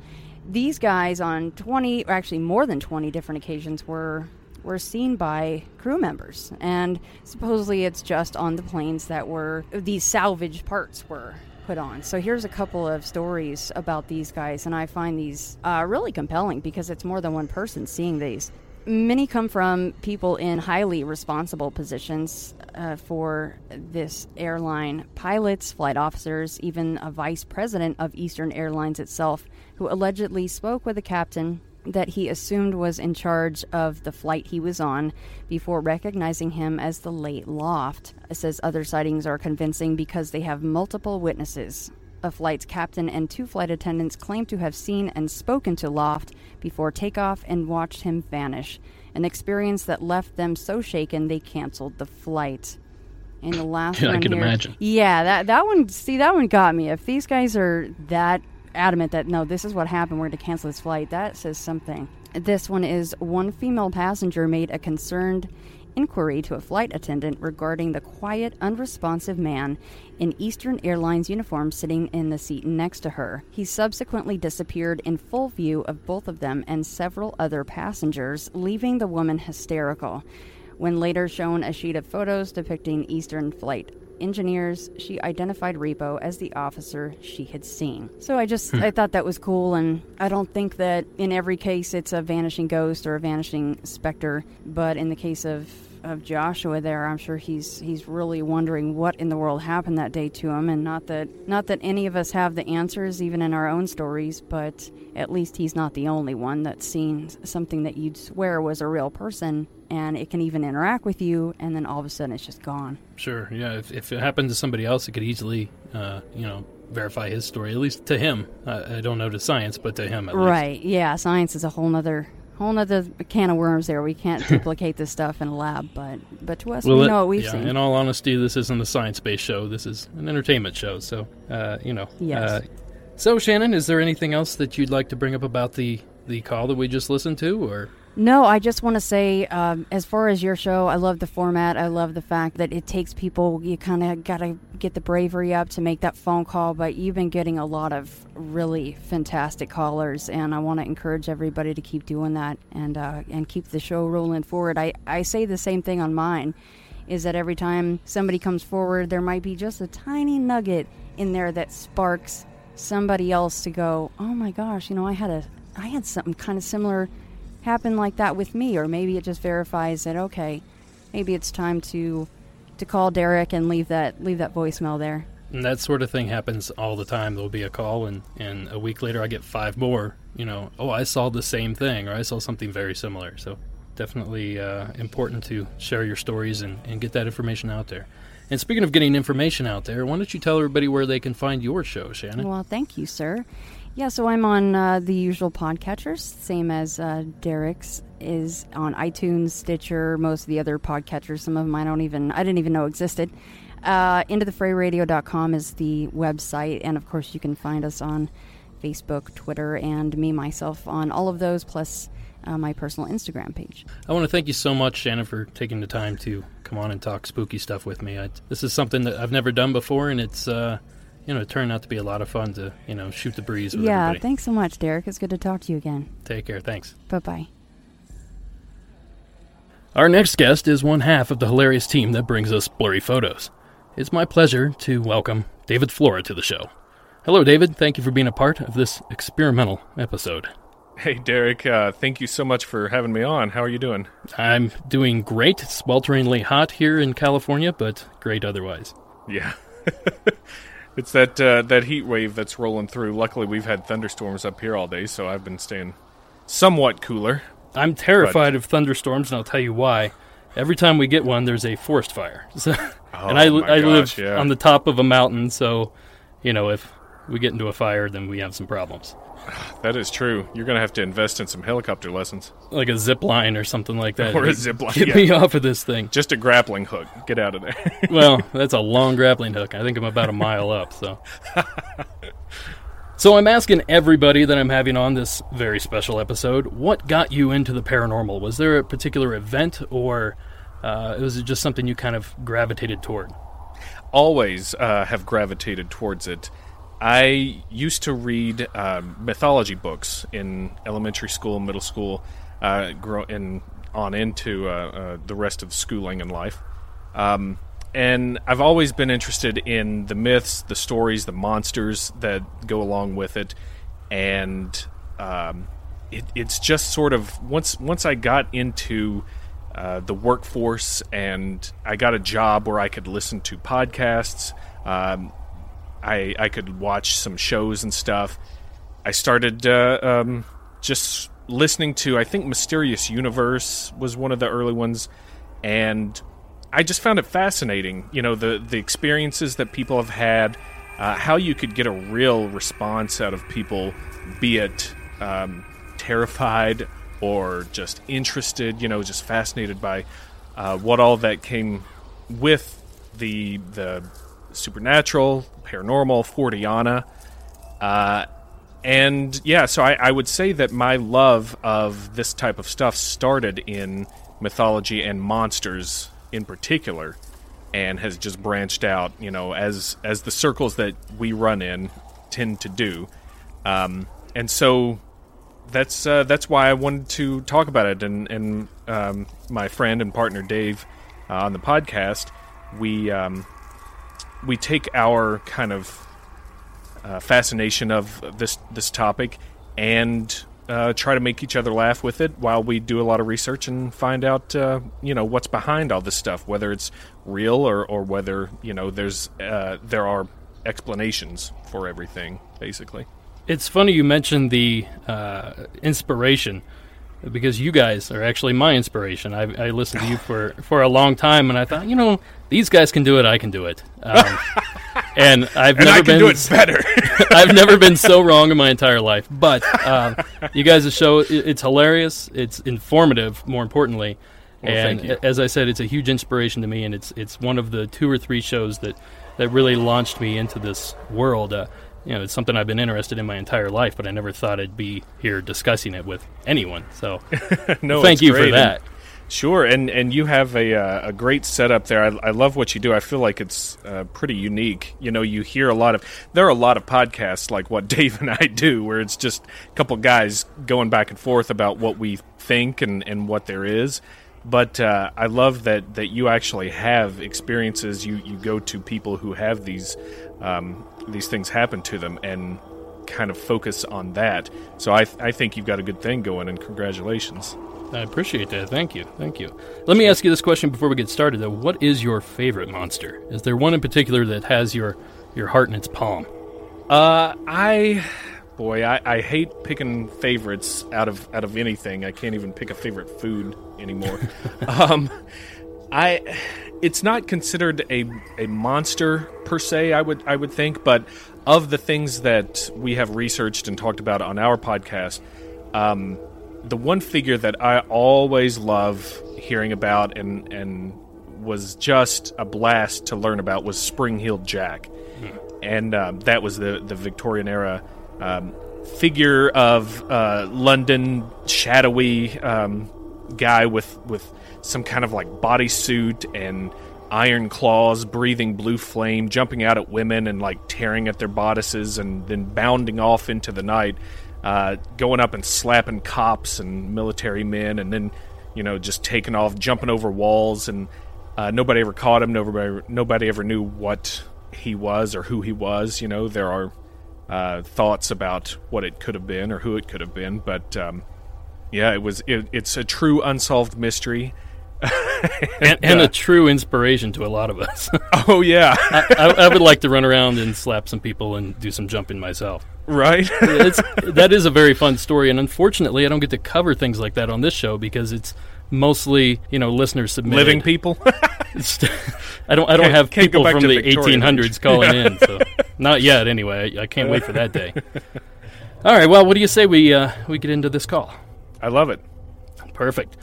these guys on 20, or actually more than 20 different occasions were were seen by crew members, and supposedly it's just on the planes that were these salvaged parts were put on. So here's a couple of stories about these guys, and I find these uh, really compelling because it's more than one person seeing these. Many come from people in highly responsible positions uh, for this airline pilots, flight officers, even a vice president of Eastern Airlines itself, who allegedly spoke with a captain that he assumed was in charge of the flight he was on before recognizing him as the late Loft. It says other sightings are convincing because they have multiple witnesses. A flight's captain and two flight attendants claim to have seen and spoken to Loft before takeoff and watched him vanish, an experience that left them so shaken they canceled the flight. And the last Yeah, I one can here- imagine. Yeah, that that one. See, that one got me. If these guys are that adamant that no, this is what happened, we're going to cancel this flight, that says something. This one is one female passenger made a concerned inquiry to a flight attendant regarding the quiet, unresponsive man in Eastern Airlines uniform sitting in the seat next to her. He subsequently disappeared in full view of both of them and several other passengers, leaving the woman hysterical. When later shown a sheet of photos depicting Eastern flight engineers, she identified Repo as the officer she had seen. So I just hmm. I thought that was cool and I don't think that in every case it's a vanishing ghost or a vanishing specter, but in the case of of Joshua there. I'm sure he's he's really wondering what in the world happened that day to him, and not that not that any of us have the answers, even in our own stories, but at least he's not the only one that's seen something that you'd swear was a real person, and it can even interact with you, and then all of a sudden it's just gone. Sure. Yeah. If, if it happened to somebody else, it could easily, uh, you know, verify his story. At least to him. I, I don't know to science, but to him at least. Right. Yeah. Science is a whole nother whole nother can of worms there. We can't duplicate this stuff in a lab, but but to us, Well, we it- know what we've yeah, seen. In all honesty, this isn't a science-based show. This is an entertainment show. So, uh, you know. Yes. Uh, so, Shannon, is there anything else that you'd like to bring up about the the call that we just listened to, or? No, I just want to say, um, as far as your show, I love the format. I love the fact that it takes people. You kind of got to get the bravery up to make that phone call. But you've been getting a lot of really fantastic callers, and I want to encourage everybody to keep doing that and uh, and keep the show rolling forward. I I say the same thing on mine, is that every time somebody comes forward, there might be just a tiny nugget in there that sparks somebody else to go, oh my gosh, you know, I had a I had something kind of similar happen like that with me or maybe it just verifies that okay maybe it's time to to call Derek and leave that leave that voicemail there And that sort of thing happens all the time. There'll be a call, and, and a week later, I get five more. You know, oh, I saw the same thing, or I saw something very similar. So, definitely uh, important to share your stories and, and get that information out there. And speaking of getting information out there, why don't you tell everybody where they can find your show, Shannon? well thank you sir yeah so I'm on uh, the usual podcatchers same as uh, Derek's is on iTunes Stitcher most of the other podcatchers. Some of them I don't even I didn't even know existed. Uh, intothefrayradio.com is the website and of course you can find us on Facebook Twitter and me myself on all of those plus uh, my personal Instagram page. I want to thank you so much, Shannon, for taking the time to come on and talk spooky stuff with me. I, this is something that I've never done before, and it's uh, you know it turned out to be a lot of fun to you know shoot the breeze with Yeah, everybody. thanks so much, Derek. It's good to talk to you again. Take care. Thanks. Bye bye. Our next guest is one half of the hilarious team that brings us blurry photos. It's my pleasure to welcome David Flora to the show. Hello, David. Thank you for being a part of this experimental episode. Hey, Derek. Uh, thank you so much for having me on. How are you doing? I'm doing great. It's swelteringly hot here in California, but great otherwise. Yeah. it's that uh, that heat wave that's rolling through. Luckily, we've had thunderstorms up here all day, so I've been staying somewhat cooler. I'm terrified of thunderstorms, and I'll tell you why. Every time we get one, there's a forest fire. So, and I, Oh, I live yeah. on the top of a mountain, so you know if we get into a fire, then we have some problems. That is true. You're going to have to invest in some helicopter lessons. like a zip line or something like that. Or a zip line, Get yeah. me off of this thing. Just a grappling hook. Get out of there. Well, that's a long grappling hook. I think I'm about a mile up. So, so I'm asking everybody that I'm having on this very special episode, what got you into the paranormal? Was there a particular event, or uh, was it just something you kind of gravitated toward? always uh, have gravitated towards it. I used to read um, mythology books in elementary school, middle school, uh, grow and on into uh, uh, the rest of schooling and life. Um, and I've always been interested in the myths, the stories, the monsters that go along with it, and um, it, it's just sort of once once I got into uh, the workforce and I got a job where I could listen to podcasts. Um, I I could watch some shows and stuff. I started uh, um, just listening to I think Mysterious Universe was one of the early ones, and I just found it fascinating. You know the the experiences that people have had, uh, how you could get a real response out of people, be it um, terrified or just interested. You know, just fascinated by uh, what all that came with the the supernatural, paranormal, Forteana. Uh, and yeah, so I, I would say that my love of this type of stuff started in mythology and monsters in particular, and has just branched out, you know, as as the circles that we run in tend to do. Um, and so that's uh, that's why I wanted to talk about it. And and um, my friend and partner Dave uh, on the podcast, we um, we take our kind of uh, fascination of this this topic and uh, try to make each other laugh with it while we do a lot of research and find out, uh, you know, what's behind all this stuff, whether it's real or, or whether you know there's uh, there are explanations for everything, basically. It's funny you mentioned the uh, inspiration because you guys are actually my inspiration. I, I listened to you for, for a long time, and I thought, you know, these guys can do it. I can do it. Um, and I've And never I can been do it better. I've never been so wrong in my entire life. But um, you guys' show it, it's hilarious. It's informative, more importantly. Well, and as I said, it's a huge inspiration to me, and it's it's one of the two or three shows that that really launched me into this world. Uh, you know, it's something I've been interested in my entire life, but I never thought I'd be here discussing it with anyone. So, no, thank you for that. And- Sure, and and you have a uh, a great setup there. I, I love what you do. I feel like it's uh, pretty unique. You know, you hear a lot of there are a lot of podcasts like what Dave and I do, where it's just a couple guys going back and forth about what we think and and what there is. But uh, I love that that you actually have experiences. You you go to people who have these um, these things happen to them and kind of focus on that. So I I think you've got a good thing going, and congratulations. I appreciate that. Thank you. Thank you. Let me ask you this question before we get started, though. What is your favorite monster? Is there one in particular that has your your heart in its palm? Uh, I, boy, I, I hate picking favorites out of out of anything. I can't even pick a favorite food anymore. um, I, it's not considered a a monster per se. I would I would think, but of the things that we have researched and talked about on our podcast, um, the one figure that I always love hearing about and and was just a blast to learn about was Spring-Heeled Jack and um, that was the the Victorian era um, figure of uh, London shadowy um, guy with with some kind of like bodysuit and iron claws, breathing blue flame, jumping out at women and like tearing at their bodices, and then bounding off into the night, uh, going up and slapping cops and military men, and then you know just taking off, jumping over walls, and uh, nobody ever caught him. Nobody nobody ever knew what he was or who he was. You know, there are uh, thoughts about what it could have been or who it could have been, but um, yeah, it was. It, it's a true unsolved mystery. And, and uh, a true inspiration to a lot of us. oh yeah, I, I, I would like to run around and slap some people and do some jumping myself. right. It's, that is a very fun story, and unfortunately, I don't get to cover things like that on this show because it's mostly you know listeners submitted. Living people. I don't. I don't Can't- have people from the 1800s age. calling in. So not yet. Anyway, I, I can't wait for that day. All right. Well, what do you say we uh, we get into this call? I love it. Perfect.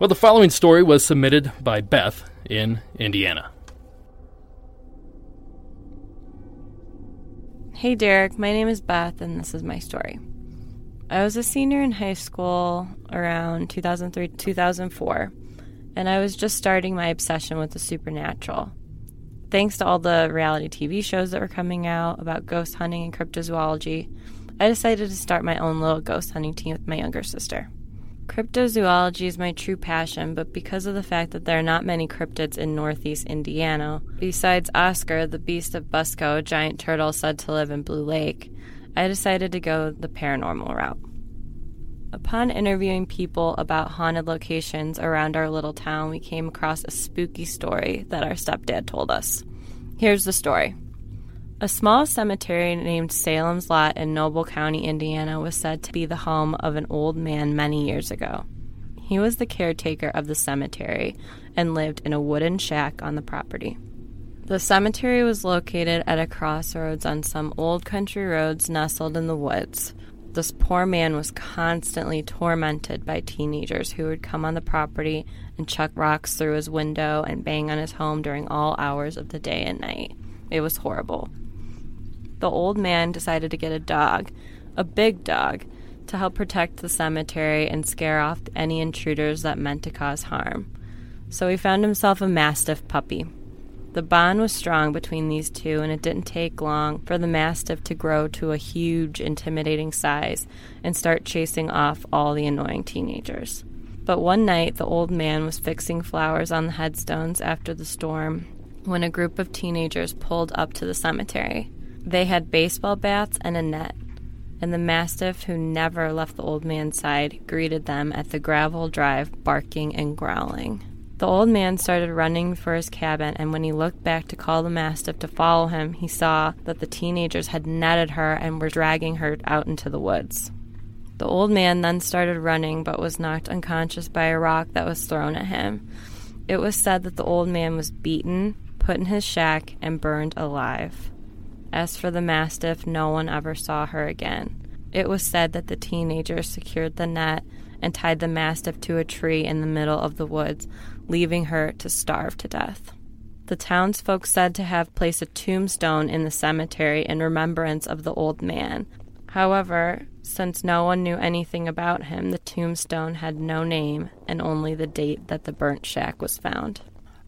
Well, the following story was submitted by Beth in Indiana. Hey Derek, my name is Beth and this is my story. I was a senior in high school around 2003 2004, and I was just starting my obsession with the supernatural. Thanks to all the reality TV shows that were coming out about ghost hunting and cryptozoology, I decided to start my own little ghost hunting team with my younger sister. Cryptozoology is my true passion, but because of the fact that there are not many cryptids in northeast Indiana, besides Oscar, the beast of Busco, a giant turtle said to live in Blue Lake, I decided to go the paranormal route. Upon interviewing people about haunted locations around our little town, we came across a spooky story that our stepdad told us. Here's the story. A small cemetery named Salem's Lot in Noble County, Indiana, was said to be the home of an old man many years ago. He was the caretaker of the cemetery and lived in a wooden shack on the property. The cemetery was located at a crossroads on some old country roads nestled in the woods. This poor man was constantly tormented by teenagers who would come on the property and chuck rocks through his window and bang on his home during all hours of the day and night. It was horrible. The old man decided to get a dog, a big dog, to help protect the cemetery and scare off any intruders that meant to cause harm. So he found himself a mastiff puppy. The bond was strong between these two, and it didn't take long for the mastiff to grow to a huge, intimidating size and start chasing off all the annoying teenagers. But one night, the old man was fixing flowers on the headstones after the storm when a group of teenagers pulled up to the cemetery. They had baseball bats and a net. and the mastiff, who never left the old man's side, greeted them at the gravel drive, barking and growling. The old man started running for his cabin, and when he looked back to call the mastiff to follow him, he saw that the teenagers had netted her and were dragging her out into the woods. The old man then started running, but was knocked unconscious by a rock that was thrown at him. It was said that the old man was beaten, put in his shack, and burned alive. As for the mastiff, no one ever saw her again. It was said that the teenagers secured the net and tied the mastiff to a tree in the middle of the woods, leaving her to starve to death. The townsfolk said to have placed a tombstone in the cemetery in remembrance of the old man. However, since no one knew anything about him, the tombstone had no name and only the date that the burnt shack was found.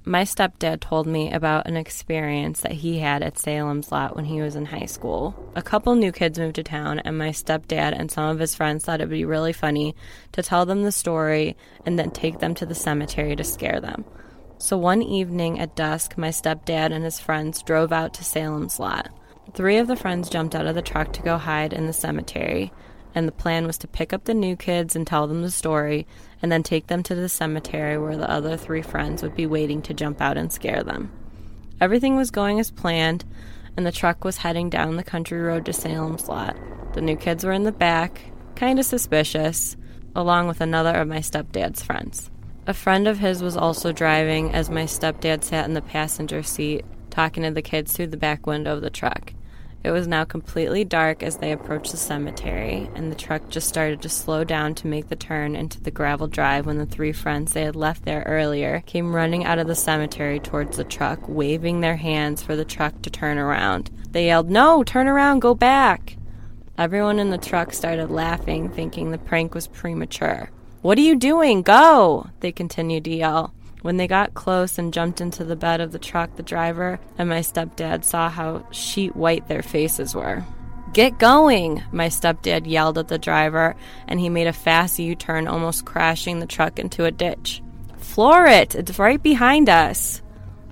My stepdad told me about an experience that he had at Salem's Lot when he was in high school. A couple new kids moved to town, and my stepdad and some of his friends thought it would be really funny to tell them the story and then take them to the cemetery to scare them. So one evening at dusk, my stepdad and his friends drove out to Salem's Lot. Three of the friends jumped out of the truck to go hide in the cemetery, and the plan was to pick up the new kids and tell them the story, and then take them to the cemetery where the other three friends would be waiting to jump out and scare them. Everything was going as planned, and the truck was heading down the country road to Salem's lot. The new kids were in the back, kind of suspicious, along with another of my stepdad's friends. A friend of his was also driving as my stepdad sat in the passenger seat, talking to the kids through the back window of the truck. It was now completely dark as they approached the cemetery, and the truck just started to slow down to make the turn into the gravel drive when the three friends they had left there earlier came running out of the cemetery towards the truck, waving their hands for the truck to turn around. They yelled, No, turn around, go back! Everyone in the truck started laughing, thinking the prank was premature. What are you doing? Go! They continued to yell. When they got close and jumped into the bed of the truck, the driver and my stepdad saw how sheet white their faces were. Get going! My stepdad yelled at the driver, and he made a fast U turn, almost crashing the truck into a ditch. Floor it! It's right behind us!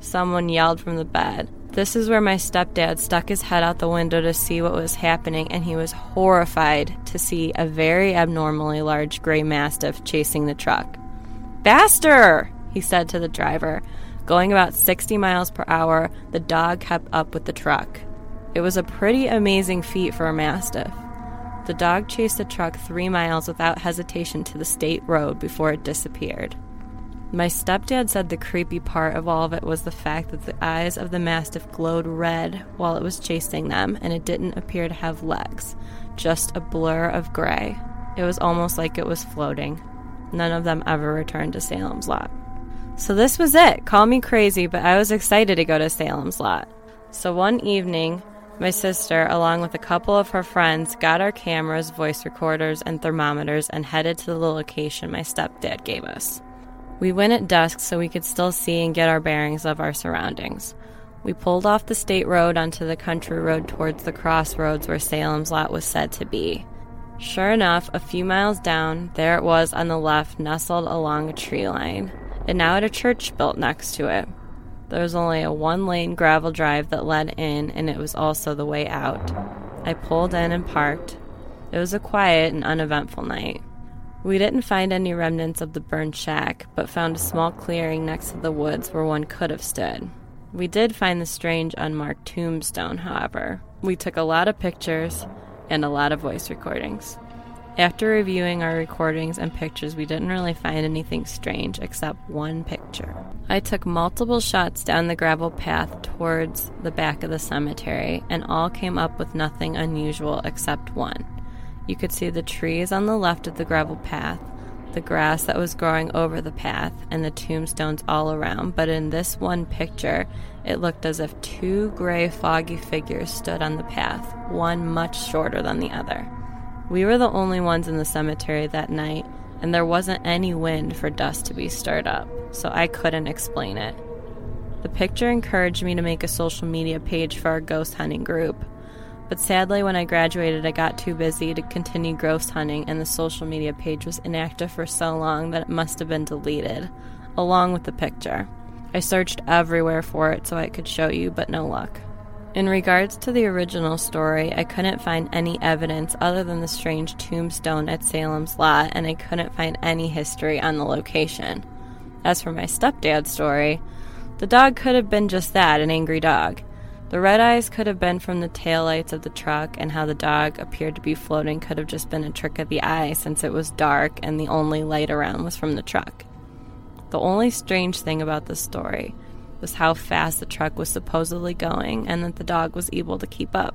Someone yelled from the bed. This is where my stepdad stuck his head out the window to see what was happening, and he was horrified to see a very abnormally large gray mastiff chasing the truck. Faster! He said to the driver. Going about 60 miles per hour, the dog kept up with the truck. It was a pretty amazing feat for a mastiff. The dog chased the truck three miles without hesitation to the state road before it disappeared. My stepdad said the creepy part of all of it was the fact that the eyes of the mastiff glowed red while it was chasing them, and it didn't appear to have legs, just a blur of gray. It was almost like it was floating. None of them ever returned to Salem's Lot. So this was it. Call me crazy, but I was excited to go to Salem's Lot. So one evening, my sister, along with a couple of her friends, got our cameras, voice recorders, and thermometers and headed to the location my stepdad gave us. We went at dusk so we could still see and get our bearings of our surroundings. We pulled off the state road onto the country road towards the crossroads where Salem's Lot was said to be. Sure enough, a few miles down, there it was on the left, nestled along a tree line and now had a church built next to it. There was only a one lane gravel drive that led in, and it was also the way out. I pulled in and parked. It was a quiet and uneventful night. We didn't find any remnants of the burned shack, but found a small clearing next to the woods where one could have stood. We did find the strange unmarked tombstone, however. We took a lot of pictures and a lot of voice recordings. After reviewing our recordings and pictures, we didn't really find anything strange except one picture. I took multiple shots down the gravel path towards the back of the cemetery, and all came up with nothing unusual except one. You could see the trees on the left of the gravel path, the grass that was growing over the path, and the tombstones all around, but in this one picture, it looked as if two gray, foggy figures stood on the path, one much shorter than the other. We were the only ones in the cemetery that night, and there wasn't any wind for dust to be stirred up, so I couldn't explain it. The picture encouraged me to make a social media page for our ghost hunting group, but sadly, when I graduated, I got too busy to continue ghost hunting, and the social media page was inactive for so long that it must have been deleted, along with the picture. I searched everywhere for it so I could show you, but no luck. In regards to the original story, I couldn't find any evidence other than the strange tombstone at Salem's Lot, and I couldn't find any history on the location. As for my stepdad's story, the dog could have been just that an angry dog. The red eyes could have been from the taillights of the truck, and how the dog appeared to be floating could have just been a trick of the eye since it was dark and the only light around was from the truck. The only strange thing about this story was how fast the truck was supposedly going and that the dog was able to keep up.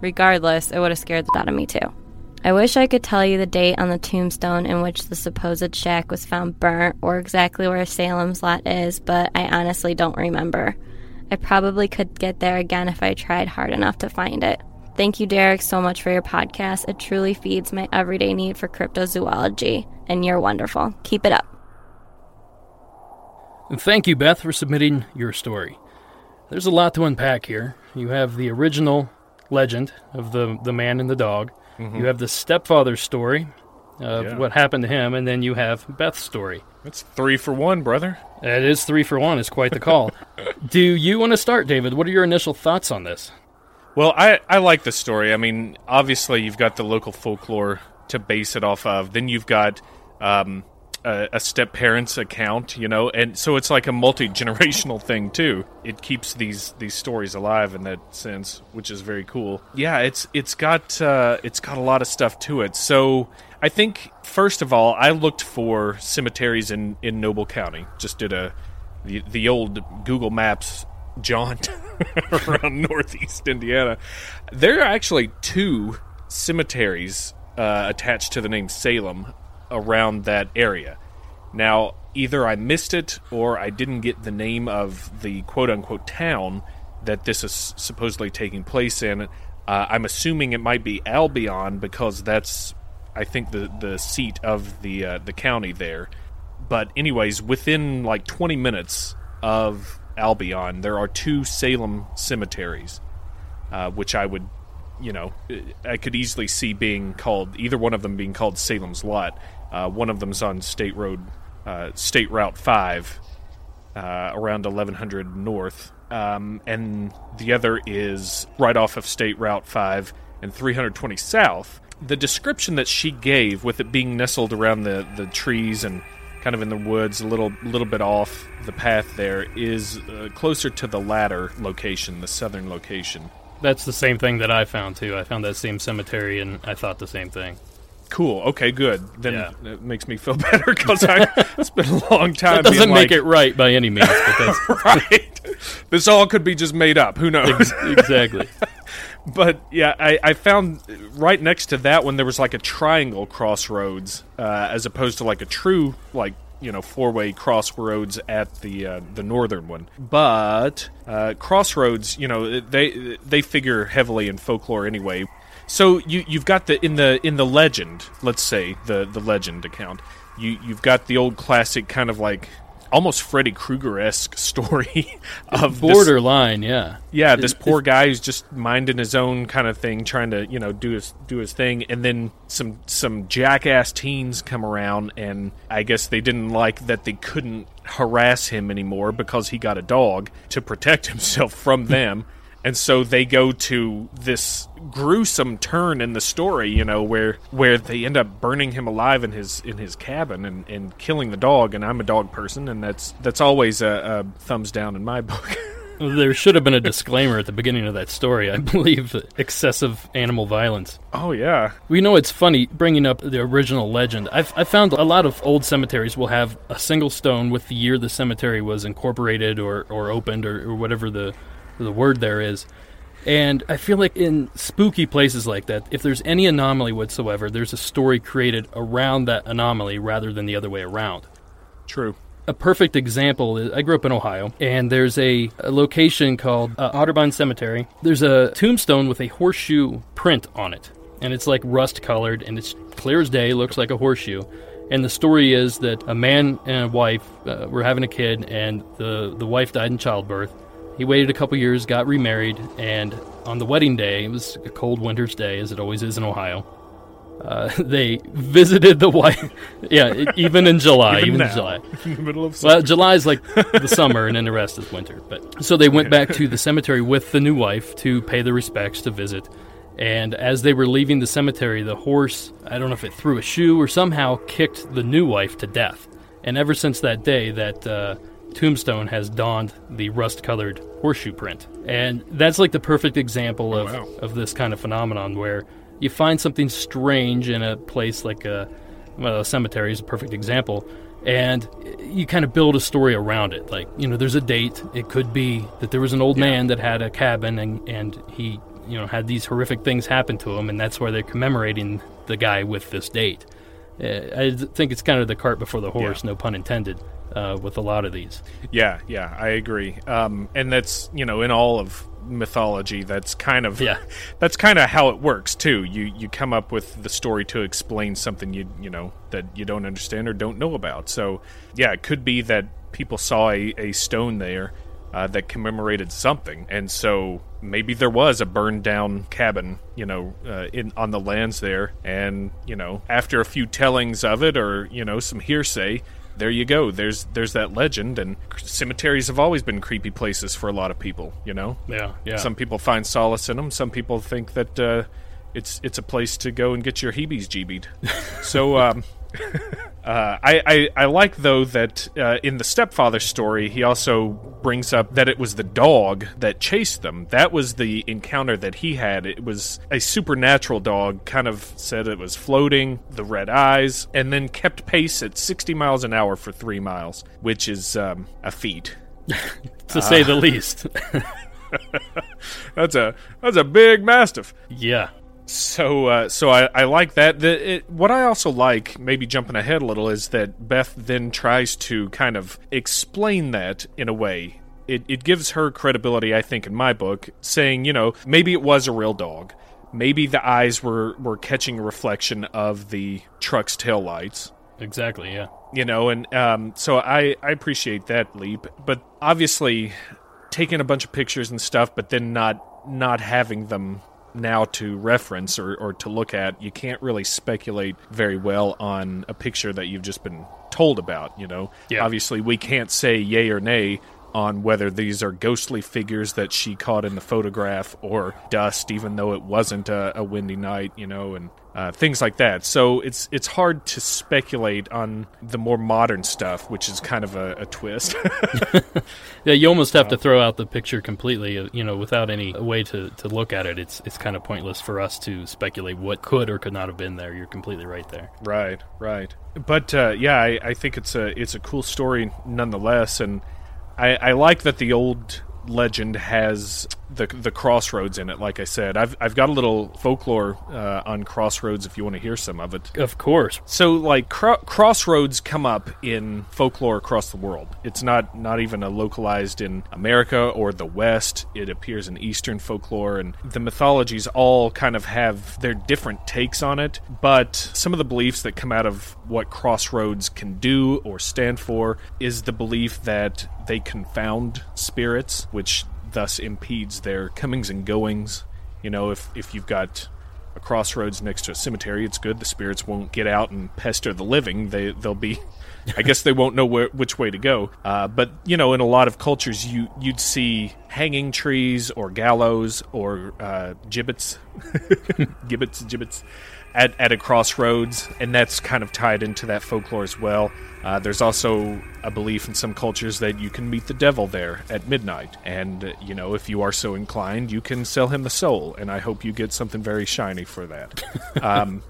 Regardless, it would have scared the out of me too. I wish I could tell you the date on the tombstone in which the supposed shack was found burnt or exactly where Salem's lot is, but I honestly don't remember. I probably could get there again if I tried hard enough to find it. Thank you, Derek, so much for your podcast. It truly feeds my everyday need for cryptozoology, and you're wonderful. Keep it up. And thank you, Beth, for submitting your story. There's a lot to unpack here. You have the original legend of the, the man and the dog. You have the stepfather's story of Yeah. what happened to him, and then you have Beth's story. That's three for one, brother. It is three for one. It's quite the call. Do you want to start, David? What are your initial thoughts on this? Well, I, I like the story. I mean, obviously, you've got the local folklore to base it off of. Then you've got um, a, a step parent's account, you know, and so it's like a multi generational thing too. It keeps these these stories alive in that sense, which is very cool. Yeah, it's it's got uh, it's got a lot of stuff to it. So I think first of all, I looked for cemeteries in in Noble County. Just did a the the old Google Maps jaunt around northeast Indiana. There are actually two cemeteries uh, attached to the name Salem around that area. Now, either I missed it or I didn't get the name of the quote unquote town that this is supposedly taking place in. Uh, I'm assuming it might be Albion because that's, I think, the, the seat of the uh, the county there. But anyways, within like 20 minutes of Albion, there are two Salem cemeteries, uh, which I would, you know, I could easily see being called either one of them being called Salem's Lot. Uh, one of them's on State Road, uh, State Route Five, uh, around 1100 North, um, and the other is right off of State Route 5 and 320 South. The description that she gave, with it being nestled around the, the trees and kind of in the woods, a little little bit off the path there, is uh, closer to the latter location, the southern location. That's the same thing that I found too. I found that same cemetery, and I thought the same thing. Cool. Okay. Good. Then Yeah. it makes me feel better because it's been a long time. That doesn't being make like, it right by any means, right. This all could be just made up. Who knows? exactly. But yeah, I, I found right next to that one there was like a triangle crossroads, uh, as opposed to like a true like you know four way crossroads at the uh, the northern one. But uh, crossroads, you know, they they figure heavily in folklore anyway. So you you've got the in the in the legend, let's say the the legend account. You you've got the old classic kind of like almost Freddy Krueger esque story of this- Borderline, yeah. yeah, this It- poor guy who's just minding his own kind of thing, trying to you know do his do his thing, and then some some jackass teens come around, and I guess they didn't like that they couldn't harass him anymore because he got a dog to protect himself from them. And so they go to this gruesome turn in the story, you know, where where they end up burning him alive in his in his cabin and, and killing the dog. And I'm a dog person, and that's that's always a, a thumbs down in my book. There should have been a disclaimer at the beginning of that story, I believe. Excessive animal violence. oh yeah, We know it's funny bringing up the original legend. I've I found a lot of old cemeteries will have a single stone with the year the cemetery was incorporated or, or opened or, or whatever the the word there is. And I feel like in spooky places like that, if there's any anomaly whatsoever, there's a story created around that anomaly rather than the other way around. true. A perfect example is I grew up in Ohio, and there's a, a location called uh, Otterbein Cemetery. There's a tombstone with a horseshoe print on it, and it's like rust colored, and it's clear as day, looks like a horseshoe. And the story is that a man and a wife uh, were having a kid, and the, the wife died in childbirth. He waited a couple years, got remarried, and on the wedding day, it was a cold winter's day, as it always is in Ohio, Uh, they visited the wife. Yeah, even in July, Even even, now, in July. in the middle of summer. Well, July is like the summer, and then the rest is winter. But so they went back to the cemetery with the new wife to pay the respects to visit. And as they were leaving the cemetery, the horse, I don't know if it threw a shoe or somehow kicked the new wife to death. And ever since that day, that uh, tombstone has donned the rust colored horseshoe print. And that's like the perfect example of, wow. of this kind of phenomenon where you find something strange in a place like a, well, a cemetery is a perfect example. And you kind of build a story around it. Like, you know, there's a date. It could be that there was an old man that had a cabin and, and he, you know, had these horrific things happen to him, and that's why they're commemorating the guy with this date. Uh, I think it's kind of the cart before the horse, no pun intended, uh, with a lot of these. Yeah, yeah, I agree. Um, and that's you know in all of mythology, that's kind of Yeah. that's kind of how it works too. You you come up with the story to explain something you you know that you don't understand or don't know about. So yeah, it could be that people saw a, a stone there. Uh, that commemorated something, and so maybe there was a burned down cabin, you know, uh, in on the lands there, and you know, after a few tellings of it, or you know, some hearsay, there you go. There's there's that legend, and cemeteries have always been creepy places for a lot of people. You know, Yeah, yeah. Some people find solace in them. Some people think that uh, it's it's a place to go and get your heebies-jeebied. so. Um, Uh, I, I, I like though that uh, in the stepfather story he also brings up that it was the dog that chased them. That was the encounter that he had. It was a supernatural dog. Kind of said it was floating, the red eyes, and then kept pace at 60 miles an hour for three miles, which is um, a feat. to say the least. That's a that's a big mastiff. yeah. So, uh, so I, I like that. The, it, what I also like, maybe jumping ahead a little, is that Beth then tries to kind of explain that in a way. It, it gives her credibility, I think, in my book, saying, you know, maybe it was a real dog. Maybe the eyes were, were catching a reflection of the truck's taillights Exactly, yeah. you know and um, so I, I appreciate that leap but obviously taking a bunch of pictures and stuff but then not not having them now to reference or, or to look at you can't really speculate very well on a picture that you've just been told about you know Yeah. obviously we can't say yay or nay on whether these are ghostly figures that she caught in the photograph or dust, even though it wasn't a, a windy night, you know, and uh, things like that. So it's it's hard to speculate on the more modern stuff, which is kind of a, a twist. Yeah, you almost have to throw out the picture completely, uh, you know, without any way to, to look at it. It's it's kind of pointless for us to speculate what could or could not have been there. You're completely right there. Right, right. But uh, yeah, I, I think it's a it's a cool story nonetheless, and I, I like that the old legend has the the crossroads in it. Like I said, I've I've got a little folklore uh, on crossroads if you want to hear some of it. Of course. So like cro- crossroads come up in folklore across the world. It's not not even a localized in America or the West. It appears in Eastern folklore and the mythologies all kind of have their different takes on it, but some of the beliefs that come out of what crossroads can do or stand for is the belief that they confound spirits, which thus impedes their comings and goings. You know, if if you've got a crossroads next to a cemetery, it's good. The spirits won't get out and pester the living. They they'll be, I guess they won't know where, which way to go. Uh, but you know, in a lot of cultures, you you'd see hanging trees or gallows or uh, gibbets, gibbets, gibbets. At, at a crossroads, and that's kind of tied into that folklore as well. Uh, there's also a belief in some cultures that you can meet the devil there at midnight, and uh, you know if you are so inclined, you can sell him the soul, and I hope you get something very shiny for that. um,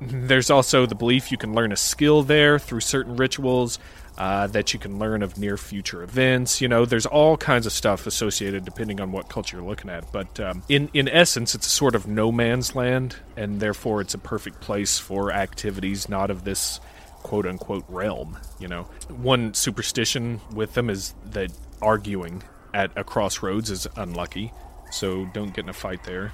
there's also the belief you can learn a skill there through certain rituals. Uh, that you can learn of near future events. You know, there's all kinds of stuff associated depending on what culture you're looking at. But um, in in essence, it's a sort of no man's land, and therefore it's a perfect place for activities not of this quote unquote realm. You know, one superstition with them is that arguing at a crossroads is unlucky, so don't get in a fight there.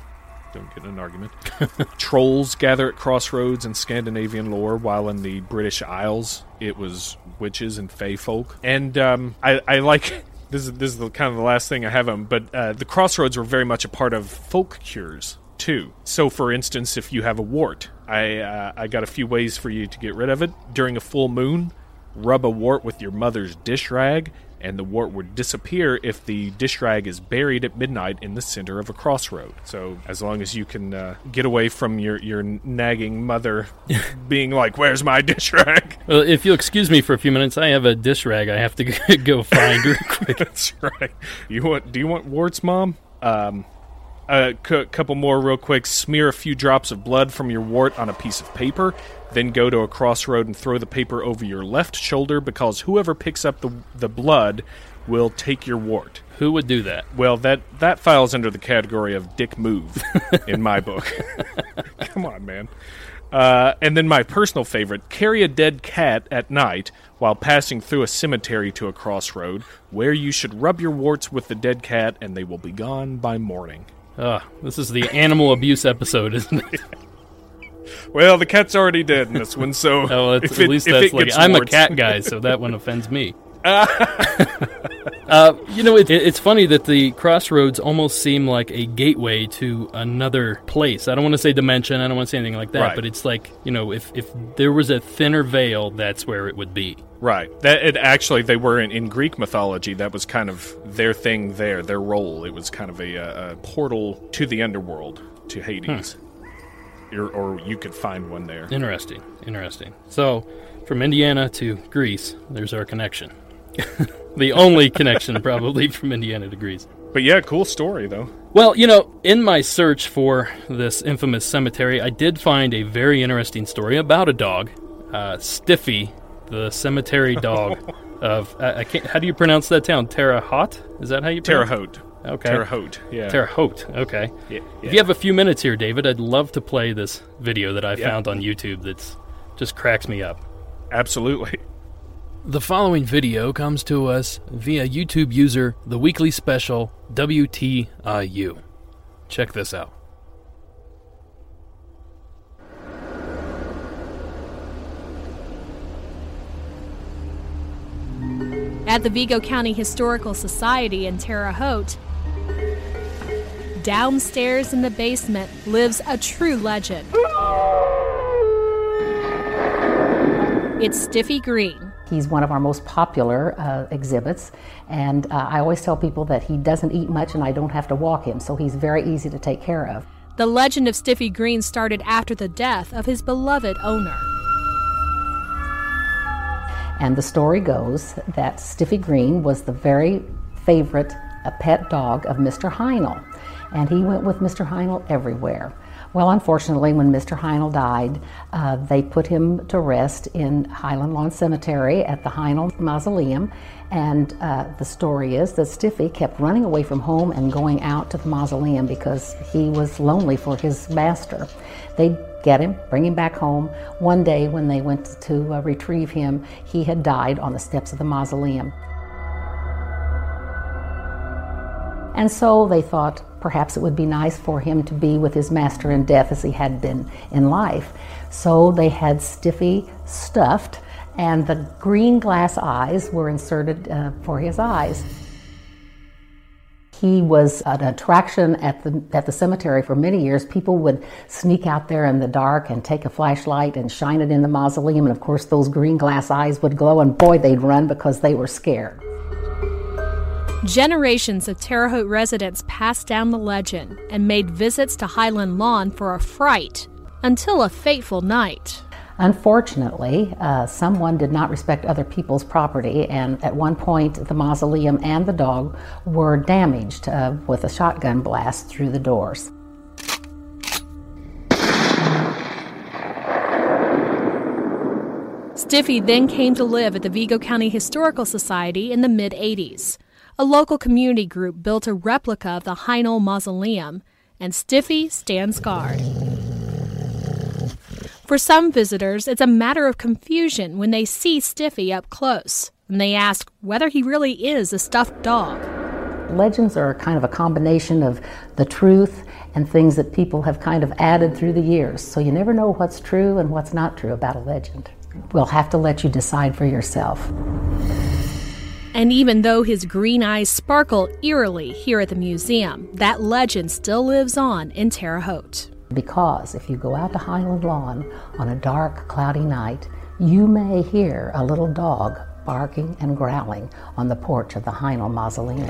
Don't get in an argument. Trolls gather at crossroads in Scandinavian lore, while in the British Isles it was witches and fey folk. And um, I, I like this is this is the kind of the last thing I have on, but uh, the crossroads were very much a part of folk cures too. So, for instance, if you have a wart, I uh, I got a few ways for you to get rid of it. During a full moon, rub a wart with your mother's dish rag, and the wart would disappear if the dish rag is buried at midnight in the center of a crossroad. So, as long as you can uh, get away from your your nagging mother being like, "Where's my dish rag?" Well, if you'll excuse me for a few minutes, I have a dish rag I have to go find real quick. That's right. You want? Do you want warts, mom? Um, a c- couple more real quick. Smear a few drops of blood from your wart on a piece of paper. Then go to a crossroad and throw the paper over your left shoulder because whoever picks up the the blood will take your wart. Who would do that? Well, that that files under the category of dick move in my book. Come on, man. Uh, and then my personal favorite: carry a dead cat at night while passing through a cemetery to a crossroad, where you should rub your warts with the dead cat, and they will be gone by morning. Ah, this is the animal abuse episode, isn't it? Well, the cat's already dead in this one, so Oh, it's, if at it- least that's like I'm a cat guy, so that one offends me. uh, you know, it, it's funny that the crossroads almost seem like a gateway to another place. I don't want to say dimension. I don't want to say anything like that, Right. but it's like you know, if if there was a thinner veil, that's where it would be. Right. That it actually they were in, in Greek mythology. That was kind of their thing there, their role. It was kind of a, uh, a portal to the underworld, to Hades. Or, or you could find one there. Interesting, interesting. So, from Indiana to Greece, there's our connection. the only connection, probably, from Indiana Degrees. But yeah, cool story though. Well, you know, in my search for this infamous cemetery, I did find a very interesting story about a dog, uh, Stiffy, the cemetery dog of. Uh, I can't. How do you pronounce that town? Terre Haute? Is that how you Terre pronounce? Haute. Okay. Terre Haute. Yeah. Terre Haute. Okay. Yeah, If you have a few minutes here, David, I'd love to play this video that I Yeah. found on YouTube. That's just cracks me up. Absolutely. The following video comes to us via YouTube user The Weekly Special WTIU. Check this out. At the Vigo County Historical Society in Terre Haute, downstairs in the basement lives a true legend. It's Stiffy Green. He's one of our most popular uh, exhibits, and uh, I always tell people that he doesn't eat much and I don't have to walk him, so he's very easy to take care of. The legend of Stiffy Green started after the death of his beloved owner. And the story goes that Stiffy Green was the very favorite uh, pet dog of Mr. Heinl, and he went with Mr. Heinl everywhere. Well, unfortunately, when Mr. Heinl died, uh, they put him to rest in Highland Lawn Cemetery at the Heinl Mausoleum. And uh, the story is that Stiffy kept running away from home and going out to the mausoleum because he was lonely for his master. They'd get him, bring him back home. One day, when they went to uh, retrieve him, he had died on the steps of the mausoleum. And so they thought perhaps it would be nice for him to be with his master in death as he had been in life. So they had Stiffy stuffed, and the green glass eyes were inserted uh, for his eyes. He was an attraction at the at the cemetery for many years. People would sneak out there in the dark and take a flashlight and shine it in the mausoleum, and of course those green glass eyes would glow, and boy, they'd run because they were scared. Generations of Terre Haute residents passed down the legend and made visits to Highland Lawn for a fright until a fateful night. Unfortunately, uh, someone did not respect other people's property, and at one point, the mausoleum and the dog were damaged uh, with a shotgun blast through the doors. Stiffy then came to live at the Vigo County Historical Society in the mid 80s. A local community group built a replica of the Heinl Mausoleum, and Stiffy stands guard. For some visitors, it's a matter of confusion when they see Stiffy up close, and they ask whether he really is a stuffed dog. Legends are kind of a combination of the truth and things that people have kind of added through the years, so you never know what's true and what's not true about a legend. We'll have to let you decide for yourself. And even though his green eyes sparkle eerily here at the museum, that legend still lives on in Terre Haute. Because if you go out to Highland Lawn on a dark, cloudy night, you may hear a little dog barking and growling on the porch of the Heinl Mausoleum.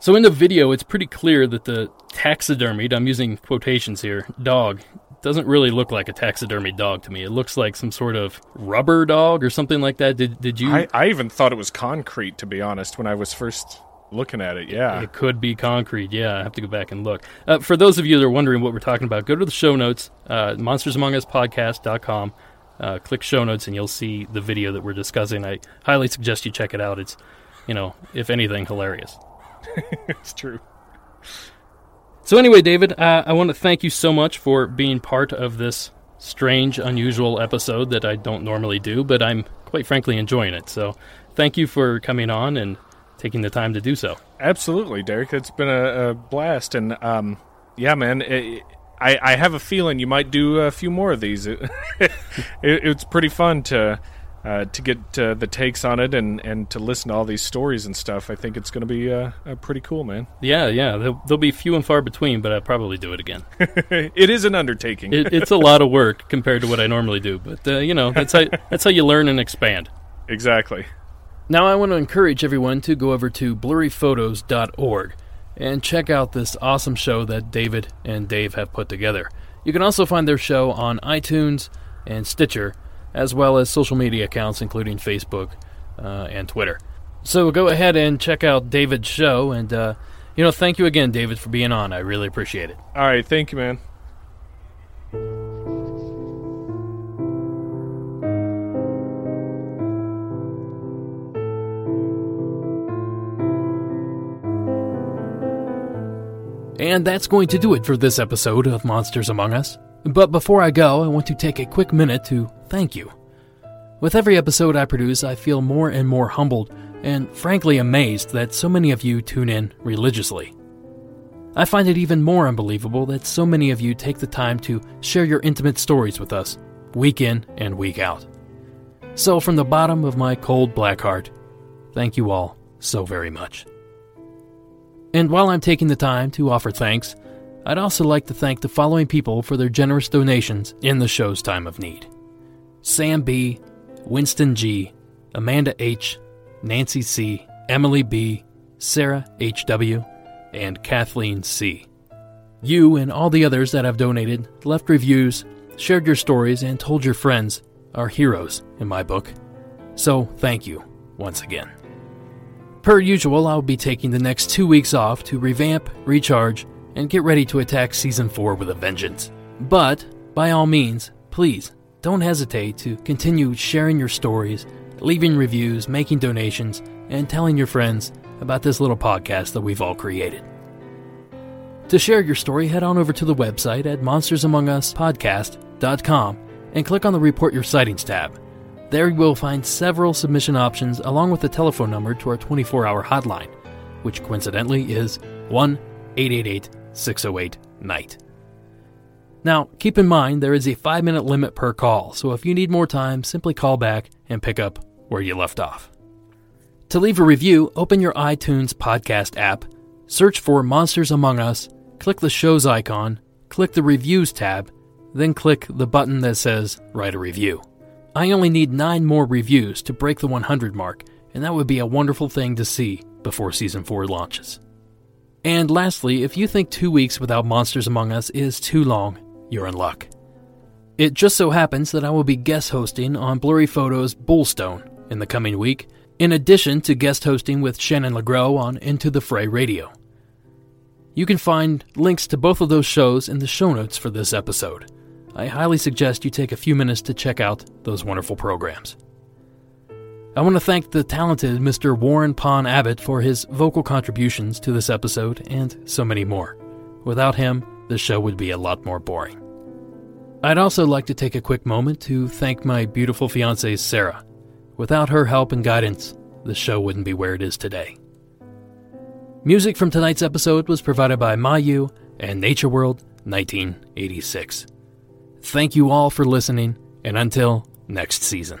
So in the video, it's pretty clear that the taxidermied, I'm using quotations here, dog doesn't really look like a taxidermy dog to me. It looks like some sort of rubber dog or something like that. Did did you? I, I even thought it was concrete, to be honest, when I was first looking at it. Yeah. It could be concrete. Yeah, I have to go back and look. Uh, for those of you that are wondering what we're talking about, go to the show notes, uh, monstersamonguspodcast.com. Uh, click show notes and you'll see the video that we're discussing. I highly suggest you check it out. It's, you know, if anything, hilarious. it's true. So, anyway, David, uh, I want to thank you so much for being part of this strange, unusual episode that I don't normally do, but I'm quite frankly enjoying it. So, thank you for coming on and taking the time to do so. Absolutely, Derek. It's been a, a blast. And, um, yeah, man, it, I, I have a feeling you might do a few more of these. It, it, it's pretty fun to uh, to get uh, the takes on it and, and to listen to all these stories and stuff. I think it's going to be uh, pretty cool, man. Yeah, yeah. They'll, they'll, be few and far between, but I'll probably do it again. it is an undertaking. it, it's a lot of work compared to what I normally do, but uh, you know that's how that's how you learn and expand. Exactly. Now I want to encourage everyone to go over to blurryphotos.org and check out this awesome show that David and Dave have put together. You can also find their show on iTunes and Stitcher as well as social media accounts, including Facebook uh, and Twitter. So go ahead and check out David's show, and uh, you know, thank you again, David, for being on. I really appreciate it. All right, thank you, man. And that's going to do it for this episode of Monsters Among Us. But before I go, I want to take a quick minute to thank you. With every episode I produce, I feel more and more humbled and frankly amazed that so many of you tune in religiously. I find it even more unbelievable that so many of you take the time to share your intimate stories with us, week in and week out. So, from the bottom of my cold black heart, thank you all so very much. And while I'm taking the time to offer thanks, I'd also like to thank the following people for their generous donations in the show's time of need Sam B., Winston G., Amanda H., Nancy C., Emily B., Sarah H.W., and Kathleen C. You and all the others that have donated, left reviews, shared your stories, and told your friends are heroes in my book. So thank you once again. Per usual, I'll be taking the next two weeks off to revamp, recharge, and get ready to attack Season 4 with a vengeance. But, by all means, please don't hesitate to continue sharing your stories, leaving reviews, making donations, and telling your friends about this little podcast that we've all created. To share your story, head on over to the website at monstersamonguspodcast.com and click on the Report Your Sightings tab. There you will find several submission options along with a telephone number to our 24 hour hotline, which coincidentally is 1 888 608 Night. Now, keep in mind there is a 5 minute limit per call, so if you need more time, simply call back and pick up where you left off. To leave a review, open your iTunes podcast app, search for Monsters Among Us, click the show's icon, click the Reviews tab, then click the button that says Write a Review. I only need 9 more reviews to break the 100 mark, and that would be a wonderful thing to see before Season 4 launches. And lastly, if you think two weeks without Monsters Among Us is too long, you're in luck. It just so happens that I will be guest hosting on Blurry Photos Bullstone in the coming week, in addition to guest hosting with Shannon LeGro on Into the Fray Radio. You can find links to both of those shows in the show notes for this episode. I highly suggest you take a few minutes to check out those wonderful programs. I want to thank the talented Mr. Warren Pond Abbott for his vocal contributions to this episode and so many more. Without him, the show would be a lot more boring. I'd also like to take a quick moment to thank my beautiful fiancée, Sarah. Without her help and guidance, the show wouldn't be where it is today. Music from tonight's episode was provided by Mayu and Nature World 1986. Thank you all for listening, and until next season.